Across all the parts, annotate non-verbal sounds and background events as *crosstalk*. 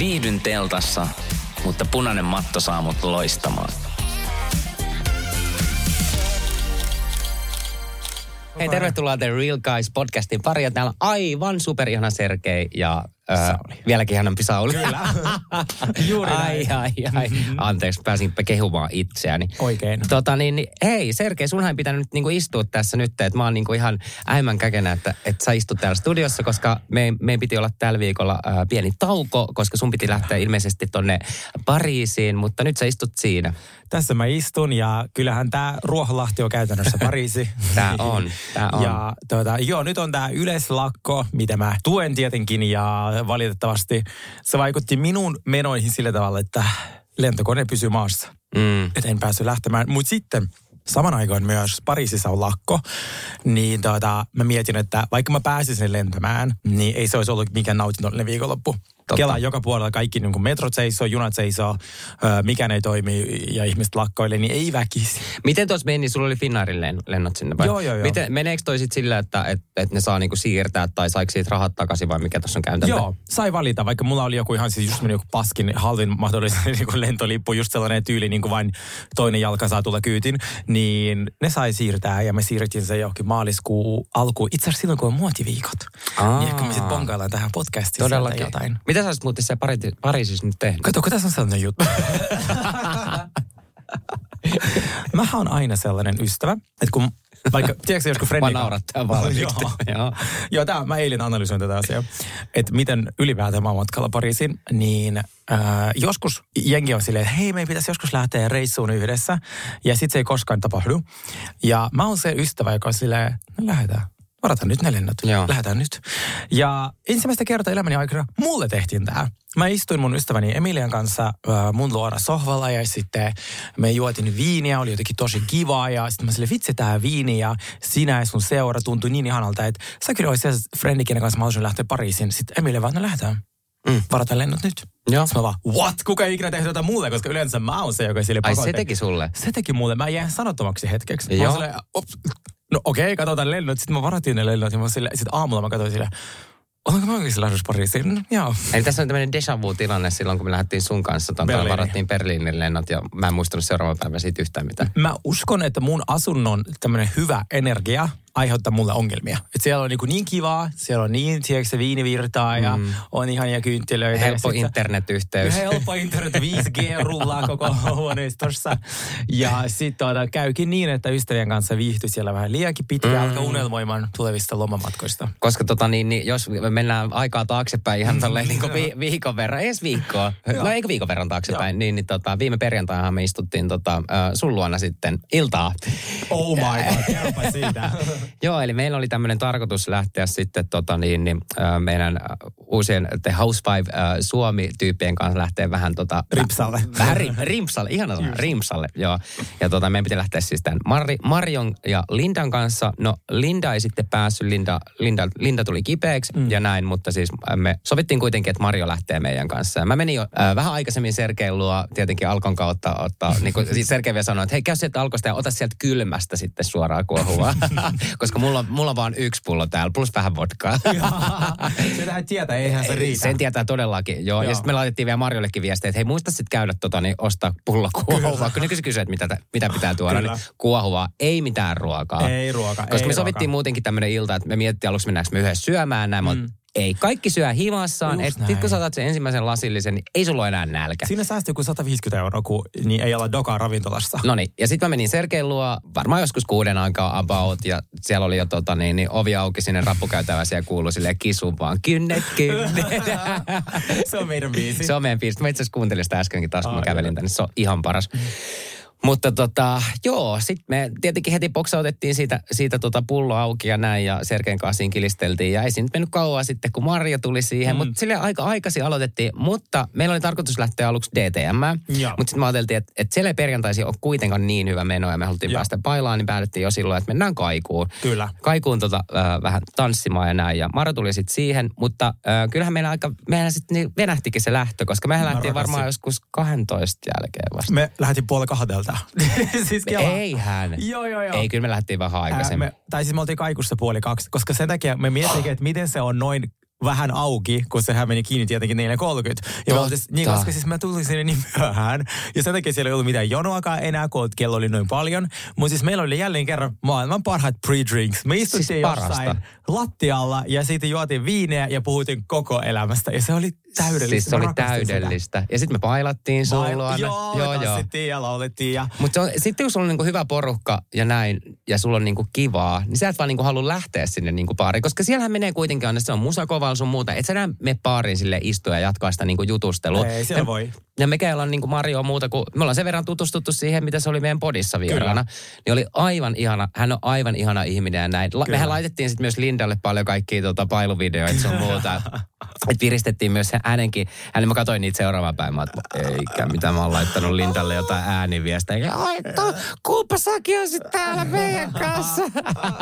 Viihdyn teltassa, mutta punainen matto saa mut loistamaan. Hei, tervetuloa The Real Guys podcastin pari. Täällä on aivan superihana Sergei ja Öö, vieläkin hänenpi Sauli. Kyllä. *laughs* Juuri ai, ai, ai. Mm-hmm. Anteeksi, pääsin kehumaan itseäni. Oikein. Tota, niin, niin, hei, Sergei, sunhan ei pitänyt niinku istua tässä nyt, että mä oon niinku ihan äimän käkenä, että, että sä istut täällä studiossa, koska me, me piti olla tällä viikolla äh, pieni tauko, koska sun piti lähteä ilmeisesti tonne Pariisiin, mutta nyt sä istut siinä. Tässä mä istun ja kyllähän tämä Ruoholahti on käytännössä *laughs* Pariisi. tää on, tää on. Ja tuota, joo, nyt on tämä yleislakko, mitä mä tuen tietenkin ja valitettavasti se vaikutti minun menoihin sillä tavalla, että lentokone pysyy maassa. Mm. Että en päässyt lähtemään. Mutta sitten saman aikaan myös Pariisissa on lakko, niin tuota, mä mietin, että vaikka mä pääsisin lentämään, niin ei se olisi ollut mikään nautinnollinen viikonloppu. Totta. Kela joka puolella kaikki niin kuin metrot seisoo, junat seisoo, mikään ei toimi ja ihmiset lakkoille, niin ei väkisi. Miten tuossa meni? Sulla oli Finnairin lennot sinne vai? Joo, joo, joo. Miten, meneekö toi sitten sillä, että et, et ne saa niinku siirtää tai saiko siitä rahat takaisin vai mikä tuossa on käytäntö? Joo, sai valita, vaikka mulla oli joku ihan siis just joku paskin halvin mahdollinen *laughs* niin kuin lentolippu, just sellainen tyyli, niin kuin vain toinen jalka saa tulla kyytin, niin ne sai siirtää ja me siirrettiin se johonkin maaliskuun alkuun. Itse asiassa silloin, kun on muotiviikot. Aa. Niin ehkä me sitten tähän podcastiin Todellakin. jotain. Mitä sä olisit muuten se Pari- Pariisissa nyt tehnyt? Kato, kun tässä on sellainen juttu. *laughs* Mä oon aina sellainen ystävä, että kun vaikka, tiedätkö joskus Fredin Mä naurattaa vaan joo. joo. joo tämä, mä eilen analysoin tätä asiaa, että miten ylipäätään mä oon matkalla Pariisiin, niin äh, joskus jengi on silleen, että hei, meidän pitäisi joskus lähteä reissuun yhdessä, ja sitten se ei koskaan tapahdu. Ja mä oon se ystävä, joka on silleen, no lähdetään varataan nyt ne lennot. Joo. Lähdetään nyt. Ja ensimmäistä kertaa elämäni aikana mulle tehtiin tämä. Mä istuin mun ystäväni Emilian kanssa äh, mun luona sohvalla ja sitten me juotin viiniä, oli jotenkin tosi kivaa ja sitten mä sille vitsi tää viini ja sinä ja sun seura tuntui niin ihanalta, että sä kyllä olisit frendi, kenen kanssa mä haluaisin lähteä Pariisiin. Sitten Emilia vaan, no lähdetään. Mm. Varataan lennot nyt. Joo. Sitten mä vaan, what? Kuka ei ikinä tehnyt tätä mulle? Koska yleensä mä oon se, joka sille Ai se teki sulle? Se teki mulle. Mä jäin sanottomaksi hetkeksi. Joo. Mä no okei, okay, katsotaan lennot. Sitten mä varattiin ne lennot ja sitten aamulla mä katsoin silleen, Olenko mä oikeasti lähdössä Pariisiin? No, joo. Eli tässä on tämmöinen deja vu-tilanne silloin, kun me lähdettiin sun kanssa. Tuon varattiin Berliinin lennot ja mä en muistanut seuraavan päivän siitä yhtään mitään. Mä uskon, että mun asunnon tämmöinen hyvä energia aiheuttaa mulle ongelmia. Et siellä on niin, niin kivaa, siellä on niin, tiedätkö, viinivirtaa ja mm. on ihania kynttilöitä. Helppo internetyhteys. Helppo internet, *laughs* 5G rullaa koko huoneistossa. Ja sitten tuota, käykin niin, että ystävien kanssa viihtyi siellä vähän liiankin pitkään, mm. alkaa unelmoimaan tulevista lomamatkoista. Koska tota, niin, niin, jos me mennään aikaa taaksepäin ihan tolleen niin vi- *laughs* viikon verran, edes viikkoa, no eikö viikon verran taaksepäin, niin, niin tota, viime perjantaina me istuttiin tota, sun luona sitten iltaa. Oh my god, siitä. *laughs* *laughs* Joo, eli meillä oli tämmöinen tarkoitus lähteä sitten tota niin, niin, äh, meidän uusien The Housewife äh, Suomi-tyyppien kanssa lähteä vähän tota... Rimpsalle. Vähän rim, rimpsalle, ihana sana, rimpsalle, joo. Ja tota, meidän piti lähteä siis tämän Mari, Marion ja Lindan kanssa. No Linda ei sitten päässyt, Linda, Linda, Linda tuli kipeäksi mm. ja näin, mutta siis me sovittiin kuitenkin, että Mario lähtee meidän kanssa. Mä menin jo äh, vähän aikaisemmin Sergein luo, tietenkin Alkon kautta ottaa, niin kuin siis Sergei vielä sanoi, että hei käy sieltä Alkosta ja ota sieltä kylmästä sitten suoraan kuohua. *laughs* koska mulla, mulla on vaan yksi pullo täällä, plus vähän vodkaa. *laughs* se tähän tietää, eihän se riitä. Sen tietää todellakin, joo. joo. Ja sitten me laitettiin vielä Marjollekin viestiä, että hei muista sitten käydä tota, niin ostaa pullo kuohuvaa. Kun ne kysyi, että mitä, mitä pitää tuoda, niin kuohuvaa, ei mitään ruokaa. Ei ruokaa, Koska ei me sovittiin ruoka. muutenkin tämmöinen ilta, että me mietittiin aluksi mennäänkö me yhdessä syömään näin, mm. Ei, kaikki syö himassaan. Sitten kun saatat sen ensimmäisen lasillisen, niin ei sulla ole enää nälkä. Siinä säästyy kuin 150 euroa, kun niin ei olla dokaa ravintolassa. No niin, ja sitten mä menin Sergein luo, varmaan joskus kuuden aikaa about, ja siellä oli jo tota, niin, niin, ovi auki sinne rappukäytävä, siellä kuului silleen kisu vaan, kynnet, kynnet. *laughs* se on meidän biisi. se on meidän biisi. Mä itse asiassa kuuntelin sitä äskenkin taas, kun mä kävelin tänne. Se on ihan paras. Mutta tota, joo, sitten me tietenkin heti boksautettiin siitä, siitä tota pullo auki ja näin ja Sergeen kanssa kilisteltiin. Ja ei siinä nyt mennyt kauan sitten, kun Marja tuli siihen, mm. mutta sille aika aikaisin aloitettiin. Mutta meillä oli tarkoitus lähteä aluksi DTM, mutta sitten me ajateltiin, että, että siellä ei perjantaisin ole kuitenkaan niin hyvä meno ja me haluttiin Joo. päästä bailaan, niin päätettiin jo silloin, että mennään kaikuun. Kyllä. Kaikuun tota, äh, vähän tanssimaan ja näin. Ja Mara tuli sitten siihen, mutta äh, kyllähän meillä aika, meillä sitten niin venähtikin se lähtö, koska mehän lähtiin varmaan joskus 12 jälkeen vasta. Me lähdettiin puoli kahdelta. *laughs* siis kello- Eihän. Joo, joo, joo. Ei, kyllä me lähtiin vähän Ää, aikaisemmin. me, tai siis me oltiin kaikussa puoli kaksi, koska sen takia me mietimme, että miten se on noin vähän auki, kun sehän meni kiinni tietenkin 4.30. Ja Totta. oltiin, niin, koska siis mä tulin sinne niin myöhään. Ja sen takia siellä ei ollut mitään jonoakaan enää, kun kello oli noin paljon. Mutta siis meillä oli jälleen kerran maailman parhaat pre-drinks. Me istuttiin Siis jossain parasta. lattialla ja sitten juotiin viineä ja puhuttiin koko elämästä. Ja se oli täydellistä. Siis se Mä oli rakastin sitä. täydellistä. Ja sitten me pailattiin Vai- luona. Joo, joo, tanssittiin ja laulettiin. Ja... Mutta sitten kun sulla on niinku hyvä porukka ja näin, ja sulla on niinku kivaa, niin sä et vaan niinku halua lähteä sinne niinku baariin. Koska siellähän menee kuitenkin aina, se on musakoval sun muuta. Et sä enää mene baariin sille istua ja jatkaa sitä niinku jutustelua. Ei, siellä ja, voi. Ja mekin ollaan niinku Mario muuta kuin, me ollaan sen verran tutustuttu siihen, mitä se oli meidän podissa vieraana. Niin oli aivan ihana, hän on aivan ihana ihminen ja näin. La, Kyllä. mehän laitettiin sitten myös Lindalle paljon kaikkia tota, pailuvideoita sun *laughs* muuta. Et viristettiin myös hänenkin. Hänen mä katsoin niitä seuraavaan päin. Mä eikä mitä mä oon laittanut Lindalle jotain ääniviestejä. Ai, to, kuupa säkin olisit täällä meidän kanssa.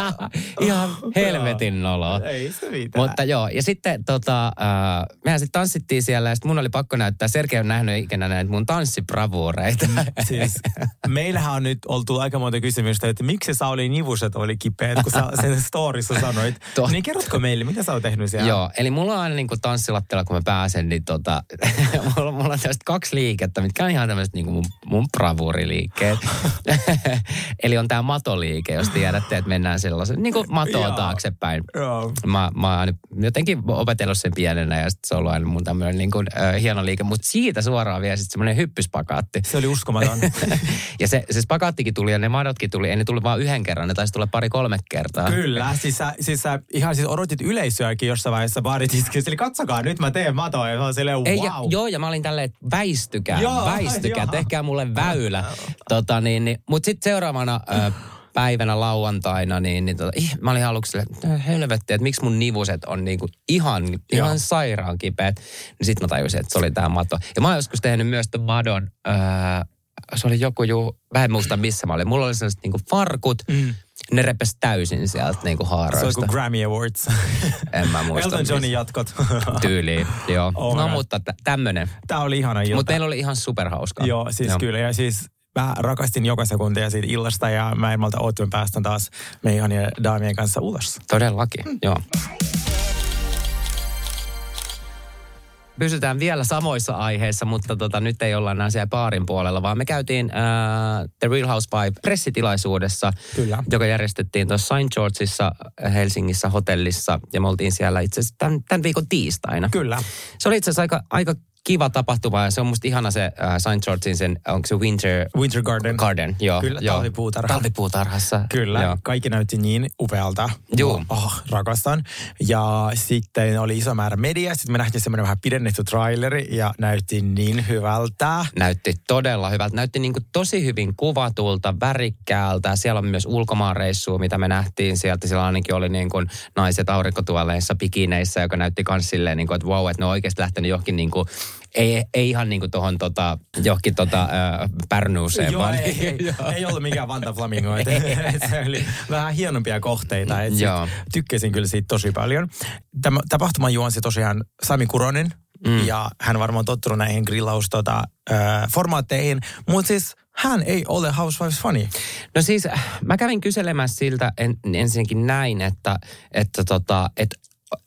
*laughs* Ihan helvetin noloa. Ei se mitään. Mutta joo, ja sitten tota, äh, mehän sitten tanssittiin siellä ja sitten mun oli pakko näyttää, Sergei on nähnyt ikinä näitä mun tanssibravuureita. Siis, meillähän on nyt oltu aika monta kysymystä, että miksi Sauli Nivuset oli kipeät, kun sä sen storissa sanoit. *laughs* Totta. Niin kerrotko meille, mitä sä oot tehnyt siellä? Joo, eli mulla on aina niin kuin tanssilattialla, kun mä pääsen, niin tota, *laughs* mulla, mulla on tästä kaksi liikettä, mitkä on ihan tämmöiset niin kuin mun, mun bravuriliikkeet. *laughs* eli on tämä matoliike, jos tiedätte, että mennään sellaisen niin kuin matoa taaksepäin. Joo. Mä, mä oon jotenkin opetellut sen pienenä ja sitten se on ollut aina mun tämmöinen niin kuin, äh, hieno liike. Mutta siitä suoraan vielä sitten semmoinen hyppyspakaatti. Se oli uskomaton. *laughs* ja se, se spakaattikin tuli ja ne madotkin tuli. Ei ne tullut vaan yhden kerran, ne taisi tulla pari-kolme kertaa. Kyllä, siis sä, siis sä ihan siis odotit yleisöäkin jossain vaiheessa baaritiskissä. Eli katsokaa, nyt mä teen matoa. Ja mä oon silleen, Ei, wow. ja, joo, ja mä olin tälleen, että väistykää, Joo, väistykää, joo. tehkää mulle väylä. *laughs* tota, niin, niin, Mutta sitten seuraavana ö, *laughs* päivänä lauantaina, niin, niin tota, ih, mä olin aluksi että helvetti, että miksi mun nivuset on niinku ihan, ihan sairaan kipeät. Niin sitten mä tajusin, että se oli tämä mato. Ja mä oon joskus tehnyt myös ton madon, ö, se oli joku juu, vähän muista missä mä olin. Mulla oli sellaiset niinku farkut, mm. ne repes täysin sieltä niinku Se oli haaroista. kuin Grammy Awards. En mä muista. Elton. Johnin jatkot. Tyyliin, joo. Oh no God. mutta tä- tämmönen. Tää oli ihana ilta. Mutta meillä oli ihan superhauskaa. Joo, siis joo. kyllä. Ja siis mä rakastin joka sekuntia siitä illasta ja mä en malta mä päästän taas meidän ihanien daamien kanssa ulos. Todellakin, mm. joo. Pysytään vielä samoissa aiheissa, mutta tota, nyt ei olla enää siellä baarin puolella, vaan me käytiin äh, The Real Housewife pressitilaisuudessa, Kyllä. joka järjestettiin tuossa St. Georgeissa äh, Helsingissä hotellissa, ja me oltiin siellä itse asiassa tämän, tämän viikon tiistaina. Kyllä. Se oli itse asiassa aika, aika kiva tapahtuma, ja se on musta ihana se äh, St. Georgein sen, onko se Winter Winter Garden. Garden, joo. Kyllä, joo. talvipuutarha. Talvipuutarhassa. Kyllä, Joo. kaikki näytti niin upealta. Juu. Oh, rakastan. Ja sitten oli iso määrä mediaa. Sitten me nähtiin semmoinen vähän pidennetty traileri ja näytti niin hyvältä. näytti todella hyvältä. Näytti niin kuin tosi hyvin kuvatulta, värikkäältä. Siellä on myös ulkomaanreissua, mitä me nähtiin sieltä. Siellä ainakin oli niin kuin naiset aurinkotuoleissa, pikineissä, joka näytti myös silleen, niin kuin, että wow, että ne on oikeasti lähtenyt johonkin niin kuin, ei, ei ihan niin kuin tuohon tota, johonkin tota, äh, pärnuuseen, Joo, vaan ei, *laughs* ei, ei ollut mikään Vanta Flamingo. et- se oli vähän hienompia kohteita. Et Joo. tykkäsin kyllä siitä tosi paljon. Tämä tapahtuma juonsi tosiaan Sami Kuronen. Mm. Ja hän varmaan tottunut näihin grillaus tota, äh, formaatteihin. Mutta siis hän ei ole Housewives-fani. No siis äh, mä kävin kyselemässä siltä en, ensinnäkin näin, että, että tota, et,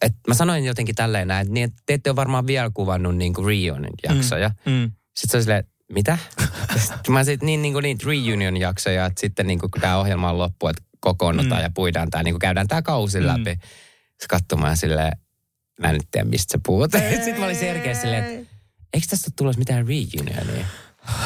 et mä sanoin jotenkin tälleen näin, että, niin, te ette ole varmaan vielä kuvannut niin kuin reunion jaksoja. Mm. Sitten se oli silleen, mitä? *laughs* Mä sitten niin, niin kuin niitä reunion-jaksoja, että sitten niin kuin, kun tämä ohjelma on loppu, että kokoonnutaan mm. ja puidaan tämä, niin kuin käydään tämä kausi Mm. läpi. Sitten katsomaan silleen, mä en nyt tiedä mistä sä puhut. *laughs* Sitten mä olin selkeä silleen, että eikö tästä ole tulossa mitään reunionia?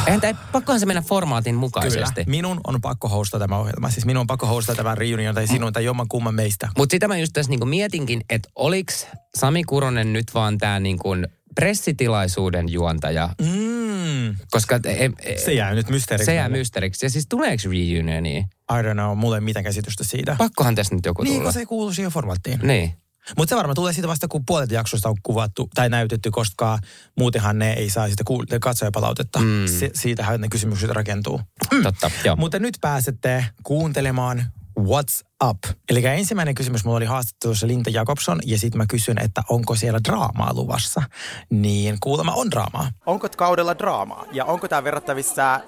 Eihän tämä, pakkohan se mennä formaatin Kyllä. mukaisesti. Minun on pakko hostaa tämä ohjelma. Siis minun on pakko hostaa tämä reunion tai sinun tai jomman kumman meistä. Mutta sitä mä just tässä niinku mietinkin, että oliks Sami Kuronen nyt vaan tämä niinku pressitilaisuuden juontaja Mm. Koska e, e, Se jää nyt mysteeriksi. se jää mysteeriksi. Ja siis tuleeko reunionia? I don't know, mulla ei mitään käsitystä siitä. Pakkohan tässä nyt joku Niin, tulla. kun se ei kuulu siihen formaattiin. Niin. Mutta se varmaan tulee siitä vasta, kun puolet jaksosta on kuvattu tai näytetty, koska muutenhan ne ei saa sitä kuul- katsojapalautetta. Mm. Se, siitähän ne kysymykset rakentuu. Totta, joo. Mutta nyt pääsette kuuntelemaan What's Up. Eli ensimmäinen kysymys mulla oli haastattelussa Linda Jakobson ja sitten mä kysyn, että onko siellä draamaa luvassa. Niin kuulemma on draamaa. Onko kaudella draamaa? Ja onko tämä verrattavissa äh,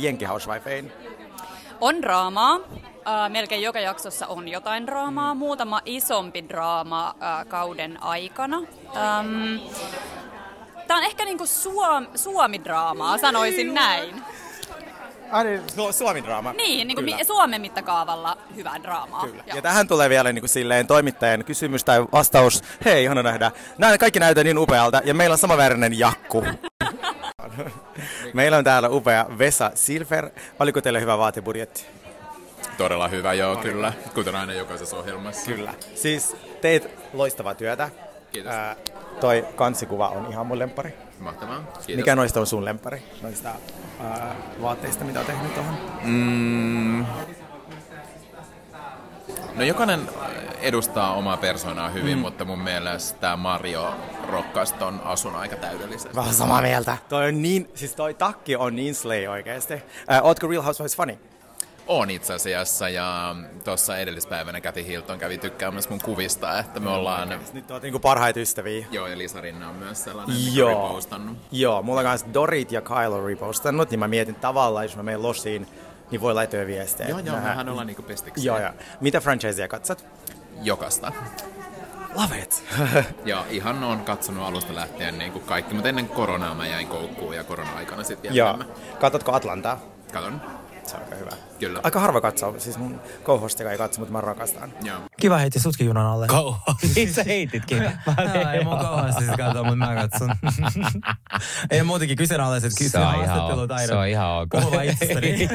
Jenki Housewifeen? On draamaa. Äh, melkein joka jaksossa on jotain draamaa. Muutama isompi draama äh, kauden aikana. Ähm, Tämä on ehkä niinku suom, suomi-draamaa, sanoisin näin. Ah, niin, Su- Suomi-draama. Niin, niinku Kyllä. mi- Suomen mittakaavalla hyvää draamaa. Kyllä. Joo. Ja tähän tulee vielä niin kuin silleen toimittajan kysymys tai vastaus. Hei, ihana nähdä. Nämä kaikki näyttää niin upealta ja meillä on samanvärinen jakku. *laughs* meillä on täällä upea Vesa Silver. Oliko teille hyvä vaatebudjetti? Todella hyvä, joo, kyllä. Kuten aina jokaisessa ohjelmassa. Kyllä. Siis teet loistavaa työtä. Kiitos. Ää, toi kansikuva on ihan mun lempari. Mahtavaa. Kiitos. Mikä noista on sun lempari? Noista ää, vaatteista, mitä on tehnyt tuohon? Mm. No jokainen edustaa omaa persoonaa hyvin, mm. mutta mun mielestä Mario rokkasi ton asun aika täydellisesti. Vähän samaa mieltä. Toi on niin, siis toi takki on niin slay oikeesti. Ää, ootko Real Housewives funny? On itse asiassa ja tuossa edellispäivänä Kathy Hilton kävi tykkäämässä mun kuvista, että me ollaan... Nyt oot niinku parhaita ystäviä. Joo, ja Lisa Rinna on myös sellainen, mikä Joo. repostannut. Joo, mulla kanssa Dorit ja Kyle on repostannut, niin mä mietin tavallaan, jos mä menen losiin, niin voi laittaa viestejä. Joo, joo, mehän ollaan niinku pestiksi. Joo, joo. Mitä franchisea katsot? Jokasta. Love it. Ja ihan on katsonut alusta lähtien niin kuin kaikki, mutta ennen koronaa mä jäin koukkuun ja korona-aikana sitten vielä joo. Katsotko Atlantaa? Katon. Se on aika hyvä. Kyllä. Aika harva katsoo, siis mun co ei katso, mutta mä rakastan. Joo. Kiva heitti sutkin junan alle. Kauho. niin sä heititkin. *laughs* Mä ei mun kauheasti siis katsoa, mutta mä katson. *laughs* ei muutenkin kyseenalaiset Se kysy on, ihan, haastattelutaidot. se on ihan ok. Itsestäni. *laughs*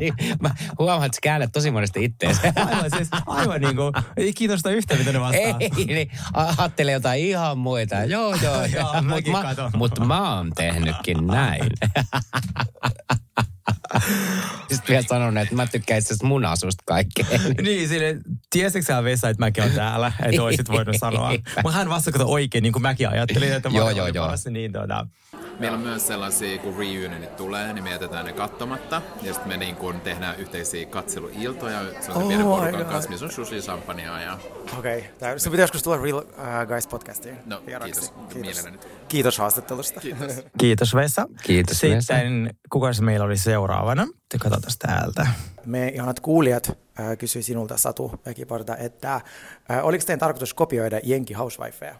Niin, Mä huomaan, että sä käännät tosi monesti itteensä. aivan siis, aivan niinku, ei kiinnosta yhtään, mitä ne vastaa. Ei, niin ajattelee jotain ihan muita. Joo, joo, Joo. Mutta mä, mut mä oon tehnytkin näin. *laughs* Sitten vielä sanon, että mä tykkään itse mun asusta kaikkeen. *laughs* Niin, sille, tiesitkö sä Vesa, että mäkin olen täällä, että olisit voinut sanoa. Mutta hän vastasi oikein, niin kuin mäkin ajattelin, että mä Joo, joo, joo. paras, niin tuota, Meillä on myös sellaisia, kun reunionit tulee, niin me jätetään ne katsomatta. Ja sitten me niin kun tehdään yhteisiä katseluiltoja. Se on Oh se pienen porukan kanssa, missä on sushi, champagnea ja... Okei, okay. sun pitäisi joskus tulla Real uh, Guys podcastiin. No, vieraksi. kiitos. Kiitos. Mielelläni. Kiitos haastattelusta. Kiitos. Kiitos Vesa. Kiitos, Sitten, Vesa. kuka se meillä oli seuraavana? Te katsotaan täältä. Me ihanat kuulijat äh, kysyi sinulta Satu Väkiparta, että äh, oliko teidän tarkoitus kopioida Jenki Housewifeja?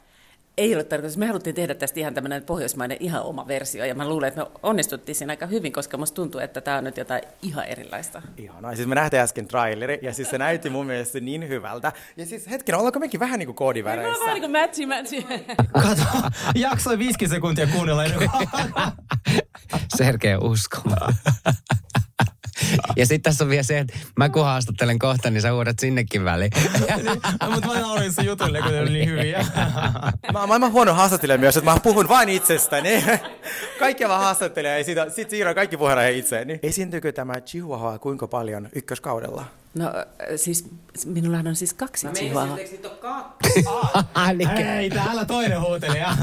Ei ole tarkoitus. Me haluttiin tehdä tästä ihan tämmöinen pohjoismainen ihan oma versio, ja mä luulen, että me onnistuttiin siinä aika hyvin, koska musta tuntuu, että tämä on nyt jotain ihan erilaista. Ihanaa. Siis me nähtiin äsken traileri, ja siis se näytti mun mielestä niin hyvältä. Ja siis hetken, ollaanko mekin vähän niin kuin Me ollaan koodiväreissä? vähän niin kuin matchi, matchi. Kato, jaksoi 50 sekuntia kuunnella ennen. *laughs* Sergei uskomaan. *laughs* Ja sitten tässä on vielä se, että mä kun haastattelen kohta, niin sä huudat sinnekin väliin. *laughs* Mutta mä naurin sun jutuille, kun ne oli niin hyviä. *laughs* Mä, mä, mä huono haastattelija myös, että mä puhun vain itsestäni. *laughs* Kaikkia mä haastattelen ja sit, sit siirrän kaikki puheenaihe itseeni. Esiintyykö tämä Chihuahua kuinka paljon ykköskaudella? No äh, siis, minullahan on siis kaksi chihuahua. Ei, täällä toinen huutelija.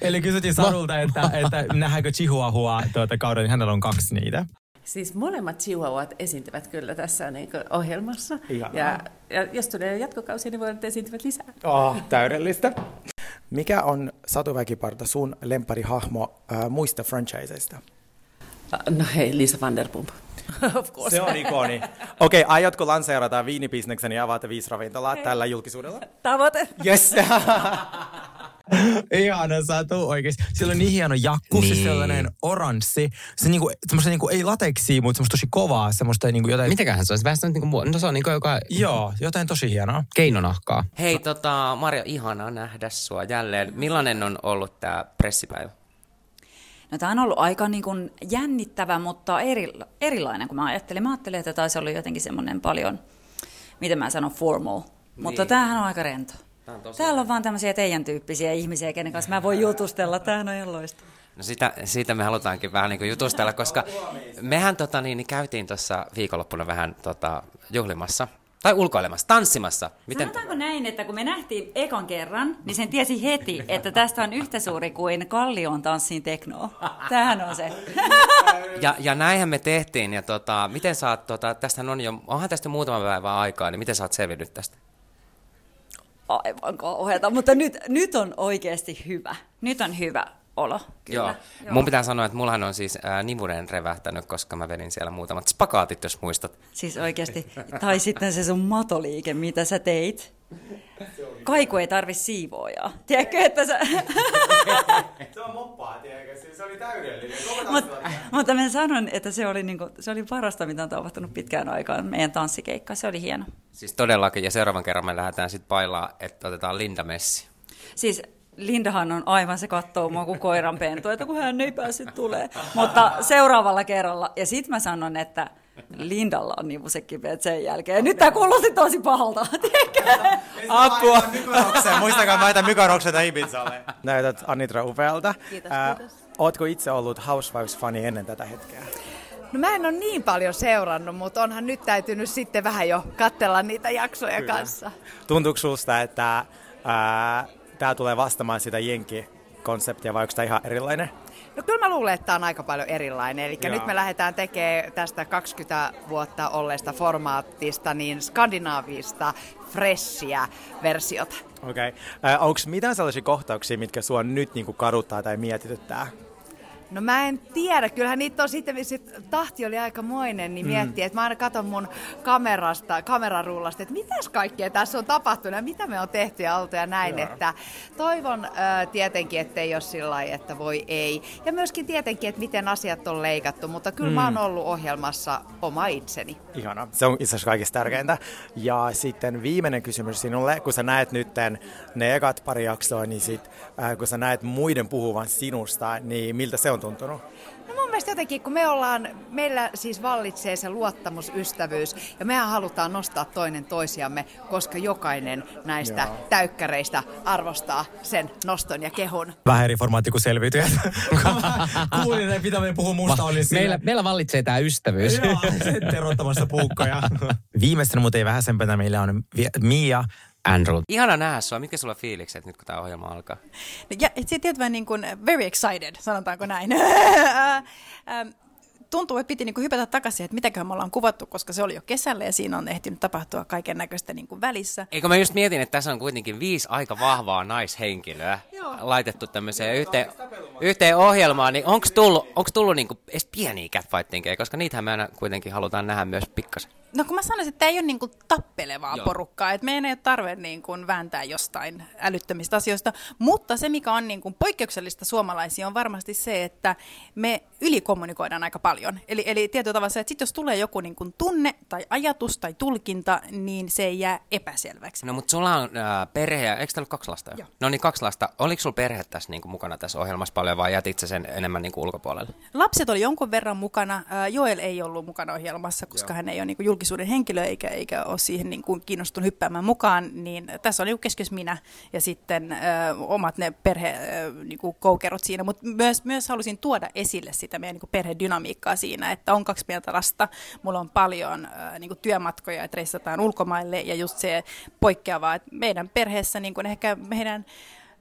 Eli kysyttiin Sarulta, että, että nähdäänkö Chihuahua tuota kauden, niin hänellä on kaksi niitä. Siis molemmat chihuahuat esiintyvät kyllä tässä niin ohjelmassa. Ihanaa. Ja, ja jos tulee jatkokausia, niin voivat esiintyvät lisää. Oh, täydellistä. *laughs* Mikä on Satu Väkiparta sun lempparihahmo äh, muista franchiseista? No hei, Lisa Vanderpump. *laughs* of course. Se on ikoni. Okei, okay, aiotko lanseerata viinibisneksen ja avata viisi ravintolaa tällä julkisuudella? Tavoite. Yes! *laughs* Ihana Satu oikeesti. Sillä on niin hieno jakku, niin. siis Niin. sellainen oranssi. Se niinku, semmoista niinku, ei lateksia, mutta semmoista tosi kovaa, semmoista niinku jotain... Mitäköhän se olisi? Vähän niin kuin, no se on niin kuin joka Joo, jotain tosi hienoa. keinonahkaa. Hei tota, Marjo, ihanaa nähdä sua jälleen. Millainen on ollut tämä pressipäivä? No, tämä on ollut aika niin kuin jännittävä, mutta eri, erilainen kuin mä ajattelin. Mä ajattelin, että taisi olla jotenkin semmoinen paljon, miten mä sanon, formal. Niin. Mutta tämähän on aika rento. On tosi Täällä on vaan tämmöisiä teidän tyyppisiä ihmisiä, kenen kanssa mä voin jutustella. Tämähän on ihan loista. No sitä, siitä me halutaankin vähän niin kuin jutustella, koska mehän tota, niin, niin käytiin tuossa viikonloppuna vähän tota, juhlimassa. Tai ulkoilemassa, tanssimassa. Miten? Sanotaanko näin, että kun me nähtiin ekan kerran, niin sen tiesi heti, että tästä on yhtä suuri kuin Kallion tanssiin teknoa. Tämähän on se. Ja, ja näinhän me tehtiin. Ja tota, miten sä oot, tota, tästähän on jo, onhan tästä muutama päivä aikaa, niin miten sä oot selvinnyt tästä? Aivan kauheata, mutta nyt, nyt on oikeasti hyvä. Nyt on hyvä olo. Kyllä. Joo. Joo. Mun pitää sanoa, että mullahan on siis ää, nivuren revähtänyt, koska mä vedin siellä muutamat spakaatit, jos muistat. Siis oikeasti. Tai sitten se sun matoliike, mitä sä teit. Kaiku ei tarvi siivoojaa. Tiedätkö, että sä... *laughs* Se on moppaa, tiedätkö? Siis Se oli täydellinen. Mut, mutta mä sanon, että se oli, niinku, se oli parasta, mitä on tapahtunut pitkään aikaan. Meidän tanssikeikka, se oli hieno. Siis todellakin, ja seuraavan kerran me lähdetään sitten pailaa, että otetaan Linda Messi. Siis Lindahan on aivan se kattoo mua kuin koiran pentu, että kun hän ei päässyt tulee. Mutta seuraavalla kerralla, ja sitten mä sanon, että Lindalla on nivusekkipeet sen jälkeen. Nyt tää kuulosti tosi pahalta? *laughs* Apua! Muistakaa, mä laitan mykorokseita Ibizalle. Näytät Anitra upealta. Kiitos, Ää, kiitos. Ootko itse ollut Housewives-fani ennen tätä hetkeä? No mä en ole niin paljon seurannut, mutta onhan nyt täytynyt sitten vähän jo katsella niitä jaksoja Kyllä. kanssa. Tuntuuko susta, että tämä tulee vastaamaan sitä jenki-konseptia vai onko tämä ihan erilainen? No kyllä mä luulen, että tämä on aika paljon erilainen. Eli Joo. nyt me lähdetään tekemään tästä 20 vuotta olleesta formaattista niin skandinaavista, freshia versiota. Okei. Okay. Onko mitään sellaisia kohtauksia, mitkä sua nyt niinku kaduttaa tai mietityttää? No mä en tiedä, kyllähän niitä on sitten, sit tahti oli aikamoinen, niin Mm. miettii, että mä aina katson mun kamerasta, kamerarullasta, että mitäs kaikkea tässä on tapahtunut ja mitä me on tehty ja oltu ja näin, Joo. että toivon äh, tietenkin, ettei ole sillä lailla, että voi ei. Ja myöskin tietenkin, että miten asiat on leikattu, mutta kyllä mm. mä oon ollut ohjelmassa oma itseni. Ihana. Se on itse asiassa kaikista tärkeintä. Ja sitten viimeinen kysymys sinulle, kun sä näet nytten ne ekat pari jaksoa, niin sit, äh, kun sä näet muiden puhuvan sinusta, niin miltä se on tuntunut? No mun mielestä jotenkin, kun me ollaan, meillä siis vallitsee se luottamusystävyys ja mehän halutaan nostaa toinen toisiamme, koska jokainen näistä Joo. täykkäreistä arvostaa sen noston ja kehun. Vähän eri formaatti kuin selviytyjät. *laughs* Kuulin, että mitä me puhuu musta oli siinä. Meillä, meillä vallitsee tämä ystävyys. Joo, terottamassa puukkoja. *laughs* Viimeisten, mutta ei vähäisempänä meillä on Mia. Andrew. Ihana nähdä sua. Mitkä sulla fiilikset nyt, kun tämä ohjelma alkaa? Ja se tietysti niin kuin very excited, sanotaanko näin. *laughs* Tuntuu, että piti niin kuin hypätä takaisin, että mitäköhän me ollaan kuvattu, koska se oli jo kesällä ja siinä on ehtinyt tapahtua kaiken näköistä niin kuin välissä. Eikö mä just mietin, että tässä on kuitenkin viisi aika vahvaa naishenkilöä laitettu tämmöiseen yhteen, yhteen ohjelmaan, niin onko tullut, onks tullut niinku edes pieniä catfightingeja, koska niitähän me aina kuitenkin halutaan nähdä myös pikkasen. No kun mä sanoisin, että tämä ei ole niin kuin tappelevaa Joo. porukkaa, että meidän ei ole tarve niin kuin vääntää jostain älyttömistä asioista, mutta se mikä on niin kuin poikkeuksellista suomalaisia on varmasti se, että me ylikommunikoidaan aika paljon. Eli, eli tietyllä tavalla se, että sit jos tulee joku niin kuin tunne tai ajatus tai tulkinta, niin se ei jää epäselväksi. No mutta sulla on äh, perhe, eikö teillä kaksi lasta jo? Joo. No niin, kaksi lasta. Oliko sulla perhe tässä niinku mukana tässä ohjelmassa paljon vai jätit sä sen enemmän niinku ulkopuolelle? Lapset oli jonkun verran mukana. Ää, Joel ei ollut mukana ohjelmassa, koska Joo. hän ei ole niin kuin julkisuuden henkilö eikä, eikä ole siihen niin kuin kiinnostunut hyppäämään mukaan. Niin tässä oli keskiössä minä ja sitten ää, omat ne perhe ää, niin kuin koukerot siinä. Mutta myös, myös halusin tuoda esille sitä meidän niin perhedynamiikkaa siinä, että on kaksi pientä lasta. Mulla on paljon niin työmatkoja, että reissataan ulkomaille ja just se poikkeavaa, että meidän perheessä niin ehkä meidän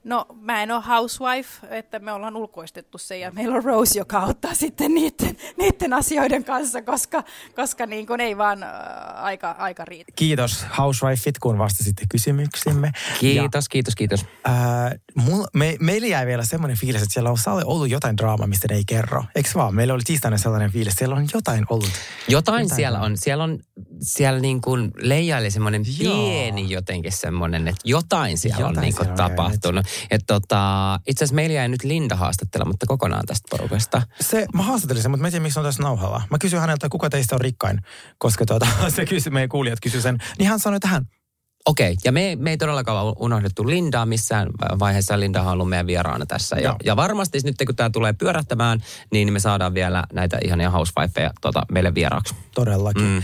No mä en ole housewife, että me ollaan ulkoistettu se ja meillä on Rose, joka auttaa sitten niiden, niiden asioiden kanssa, koska, koska niin kuin ei vaan äh, aika, aika riitä. Kiitos Housewifeit, kun vastasitte kysymyksimme. Kiitos, kiitos, kiitos. Ää, mul, me, meillä jäi vielä semmoinen fiilis, että siellä on Salle ollut jotain draamaa, mistä ne ei kerro. Eikö vaan? Meillä oli tiistaina sellainen fiilis, että siellä on jotain ollut. Jotain, Jotain siellä on. on. Siellä on, siellä niin kuin leijaili semmoinen pieni jotenkin semmoinen, että jotain siellä Jotain on niin kuin siellä on tapahtunut. Et tota, itse asiassa meillä jäi nyt Linda haastattelematta kokonaan tästä porukasta. Se, mä haastattelin sen, mutta mä en tiedä, miksi on tässä nauhalla. Mä kysyin häneltä, kuka teistä on rikkain, koska tuota, *laughs* se kysyi, meidän kuulijat kysyi sen. Niin hän sanoi, että hän. Okei, ja me, me ei todellakaan unohdettu Lindaa missään vaiheessa. Linda on ollut meidän vieraana tässä. Ja, ja varmasti nyt kun tämä tulee pyörähtämään, niin me saadaan vielä näitä ihania housewifeja tota, meille vieraaksi. Todellakin. Mm.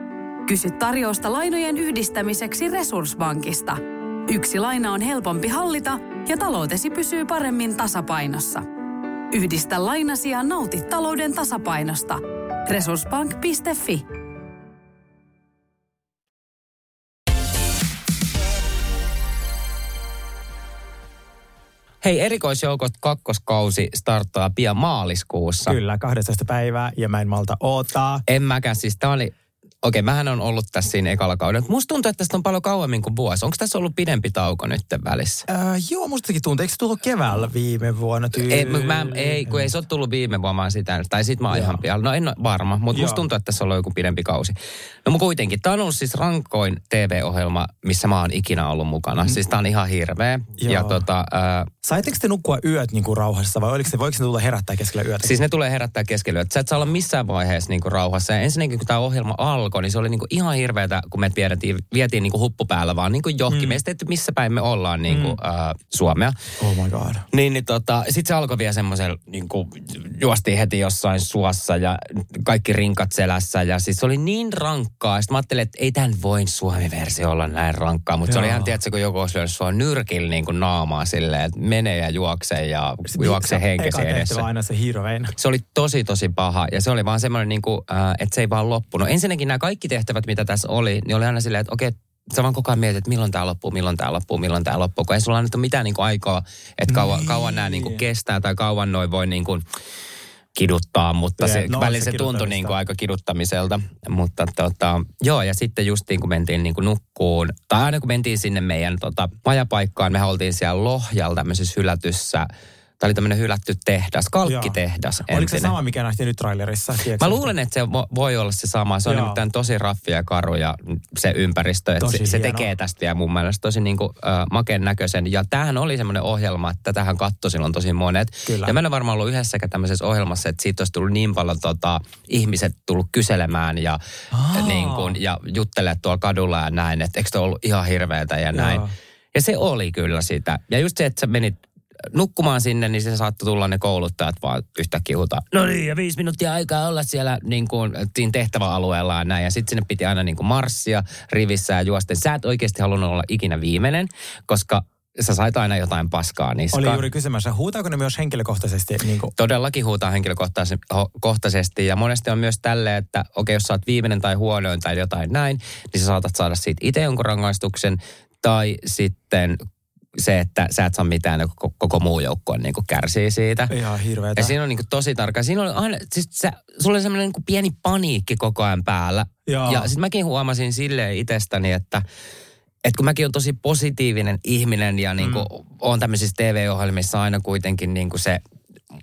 Kysy tarjousta lainojen yhdistämiseksi Resurssbankista. Yksi laina on helpompi hallita ja taloutesi pysyy paremmin tasapainossa. Yhdistä lainasi ja nauti talouden tasapainosta. Resurssbank.fi Hei, erikoisjoukot kakkoskausi starttaa pian maaliskuussa. Kyllä, 12 päivää ja mä en malta odottaa. En mäkään, siis tää oli... Okei, mähän on ollut tässä siinä ekalla kaudella. Musta tuntuu, että tästä on paljon kauemmin kuin vuosi. Onko tässä ollut pidempi tauko nyt välissä? Äh, joo, mustakin tuntuu. Eikö se tullut keväällä viime vuonna? Ei, mä, ei, kun ei se ole tullut viime vuonna sitä. Tai sit mä oon ihan pian. No en ole varma, mutta musta tuntuu, että tässä on ollut joku pidempi kausi. No mutta kuitenkin, tää on ollut siis rankoin TV-ohjelma, missä mä oon ikinä ollut mukana. Siis tää on ihan hirveä. Joo. Ja tota, äh, Saitteko te nukkua yöt niin kuin rauhassa vai oliko se, voiko se tulla herättää keskellä yötä? Siis ne tulee herättää keskellä yötä. Sä et saa olla missään vaiheessa niinku rauhassa. Ja ensinnäkin, kun tämä ohjelma alkoi, niin se oli niinku ihan hirveätä, kun me vietiin, vietiin niinku huppu päällä vaan niinku johonkin. Mm. Me ei sitten, missä päin me ollaan niinku, mm. äh, Suomea. Oh my god. Niin, niin tota, sit se alkoi vielä semmoisella, niin kuin, juostiin heti jossain suossa ja kaikki rinkat selässä. Ja siis se oli niin rankkaa. Sitten mä ajattelin, että ei tämän voi Suomi-versio olla näin rankkaa. Mutta se oli ihan, tiedätkö, kun joku olisi lyönyt sua nyrkillä niin kuin naamaa silleen, että menee ja juoksee ja juoksee henkesi Eka tehtävä edessä. aina se hirvein. Se oli tosi, tosi paha. Ja se oli vaan semmoinen, niin kuin, äh, että se ei vaan loppunut. Ensinnäkin nämä kaikki tehtävät, mitä tässä oli, niin oli aina silleen, että okei, sä vaan koko ajan mietit, että milloin tämä loppuu, milloin tämä loppuu, milloin tämä loppuu. Kun ei sulla ole mitään niin kuin aikaa, että kauan, Niin. kauan nämä niin kuin kestää tai kauan noin voi niin kuin kiduttaa, mutta Jep, se, no, välillä se se tuntui niin kuin aika kiduttamiselta. Mutta tota, joo, ja sitten justiin kun mentiin niin kuin nukkuun, tai aina kun mentiin sinne meidän tota, majapaikkaan, me oltiin siellä Lohjalla tämmöisessä hylätyssä, Tämä oli tämmöinen hylätty tehdas, kalkkitehdas. Oliko se entinen. sama, mikä nähtiin nyt trailerissa? Tiedätkö? Mä luulen, että se vo- voi olla se sama. Se on Joo. nimittäin tosi raffi ja karu ja se ympäristö. Että Tosi se, se tekee tästä vielä mun mielestä tosi niin kuin, äh, makeen näköisen. Ja tämähän oli semmoinen ohjelma, että tähän katto silloin tosi monet. Kyllä. Ja mä en ole varmaan ollut yhdessäkään tämmöisessä ohjelmassa, että siitä olisi tullut niin paljon tota, ihmiset tullut kyselemään ja, Aa. niin kuin, ja juttelee tuolla kadulla ja näin. Että eikö se ollut ihan hirveätä ja näin. Joo. Ja se oli kyllä sitä. Ja just se, että sä menit nukkumaan sinne, niin se saattoi tulla ne kouluttajat vaan yhtäkkiä huutaa. No niin, ja viisi minuuttia aikaa olla siellä niin kuin, siinä tehtäväalueella ja näin. Ja sitten sinne piti aina niin kuin marssia rivissä ja juosten. Sä et oikeasti halunnut olla ikinä viimeinen, koska sä sait aina jotain paskaa niskaan. Oli juuri kysymässä, huutaako ne myös henkilökohtaisesti? Niin kuin, Todellakin huutaa henkilökohtaisesti ja monesti on myös tälleen, että okei, jos sä oot viimeinen tai huonoin tai jotain näin, niin sä saatat saada siitä itse jonkun rangaistuksen tai sitten se, että sä et saa mitään, koko, koko muu joukko niin kärsii siitä. ihan hirveetä. Ja siinä on niin kuin tosi tarkka. Siinä oli aina, siis sä, sulla oli semmoinen niin pieni paniikki koko ajan päällä. Joo. Ja sitten mäkin huomasin silleen itsestäni, että että kun mäkin olen tosi positiivinen ihminen ja niin kuin mm. on tämmöisissä TV-ohjelmissa aina kuitenkin niin kuin se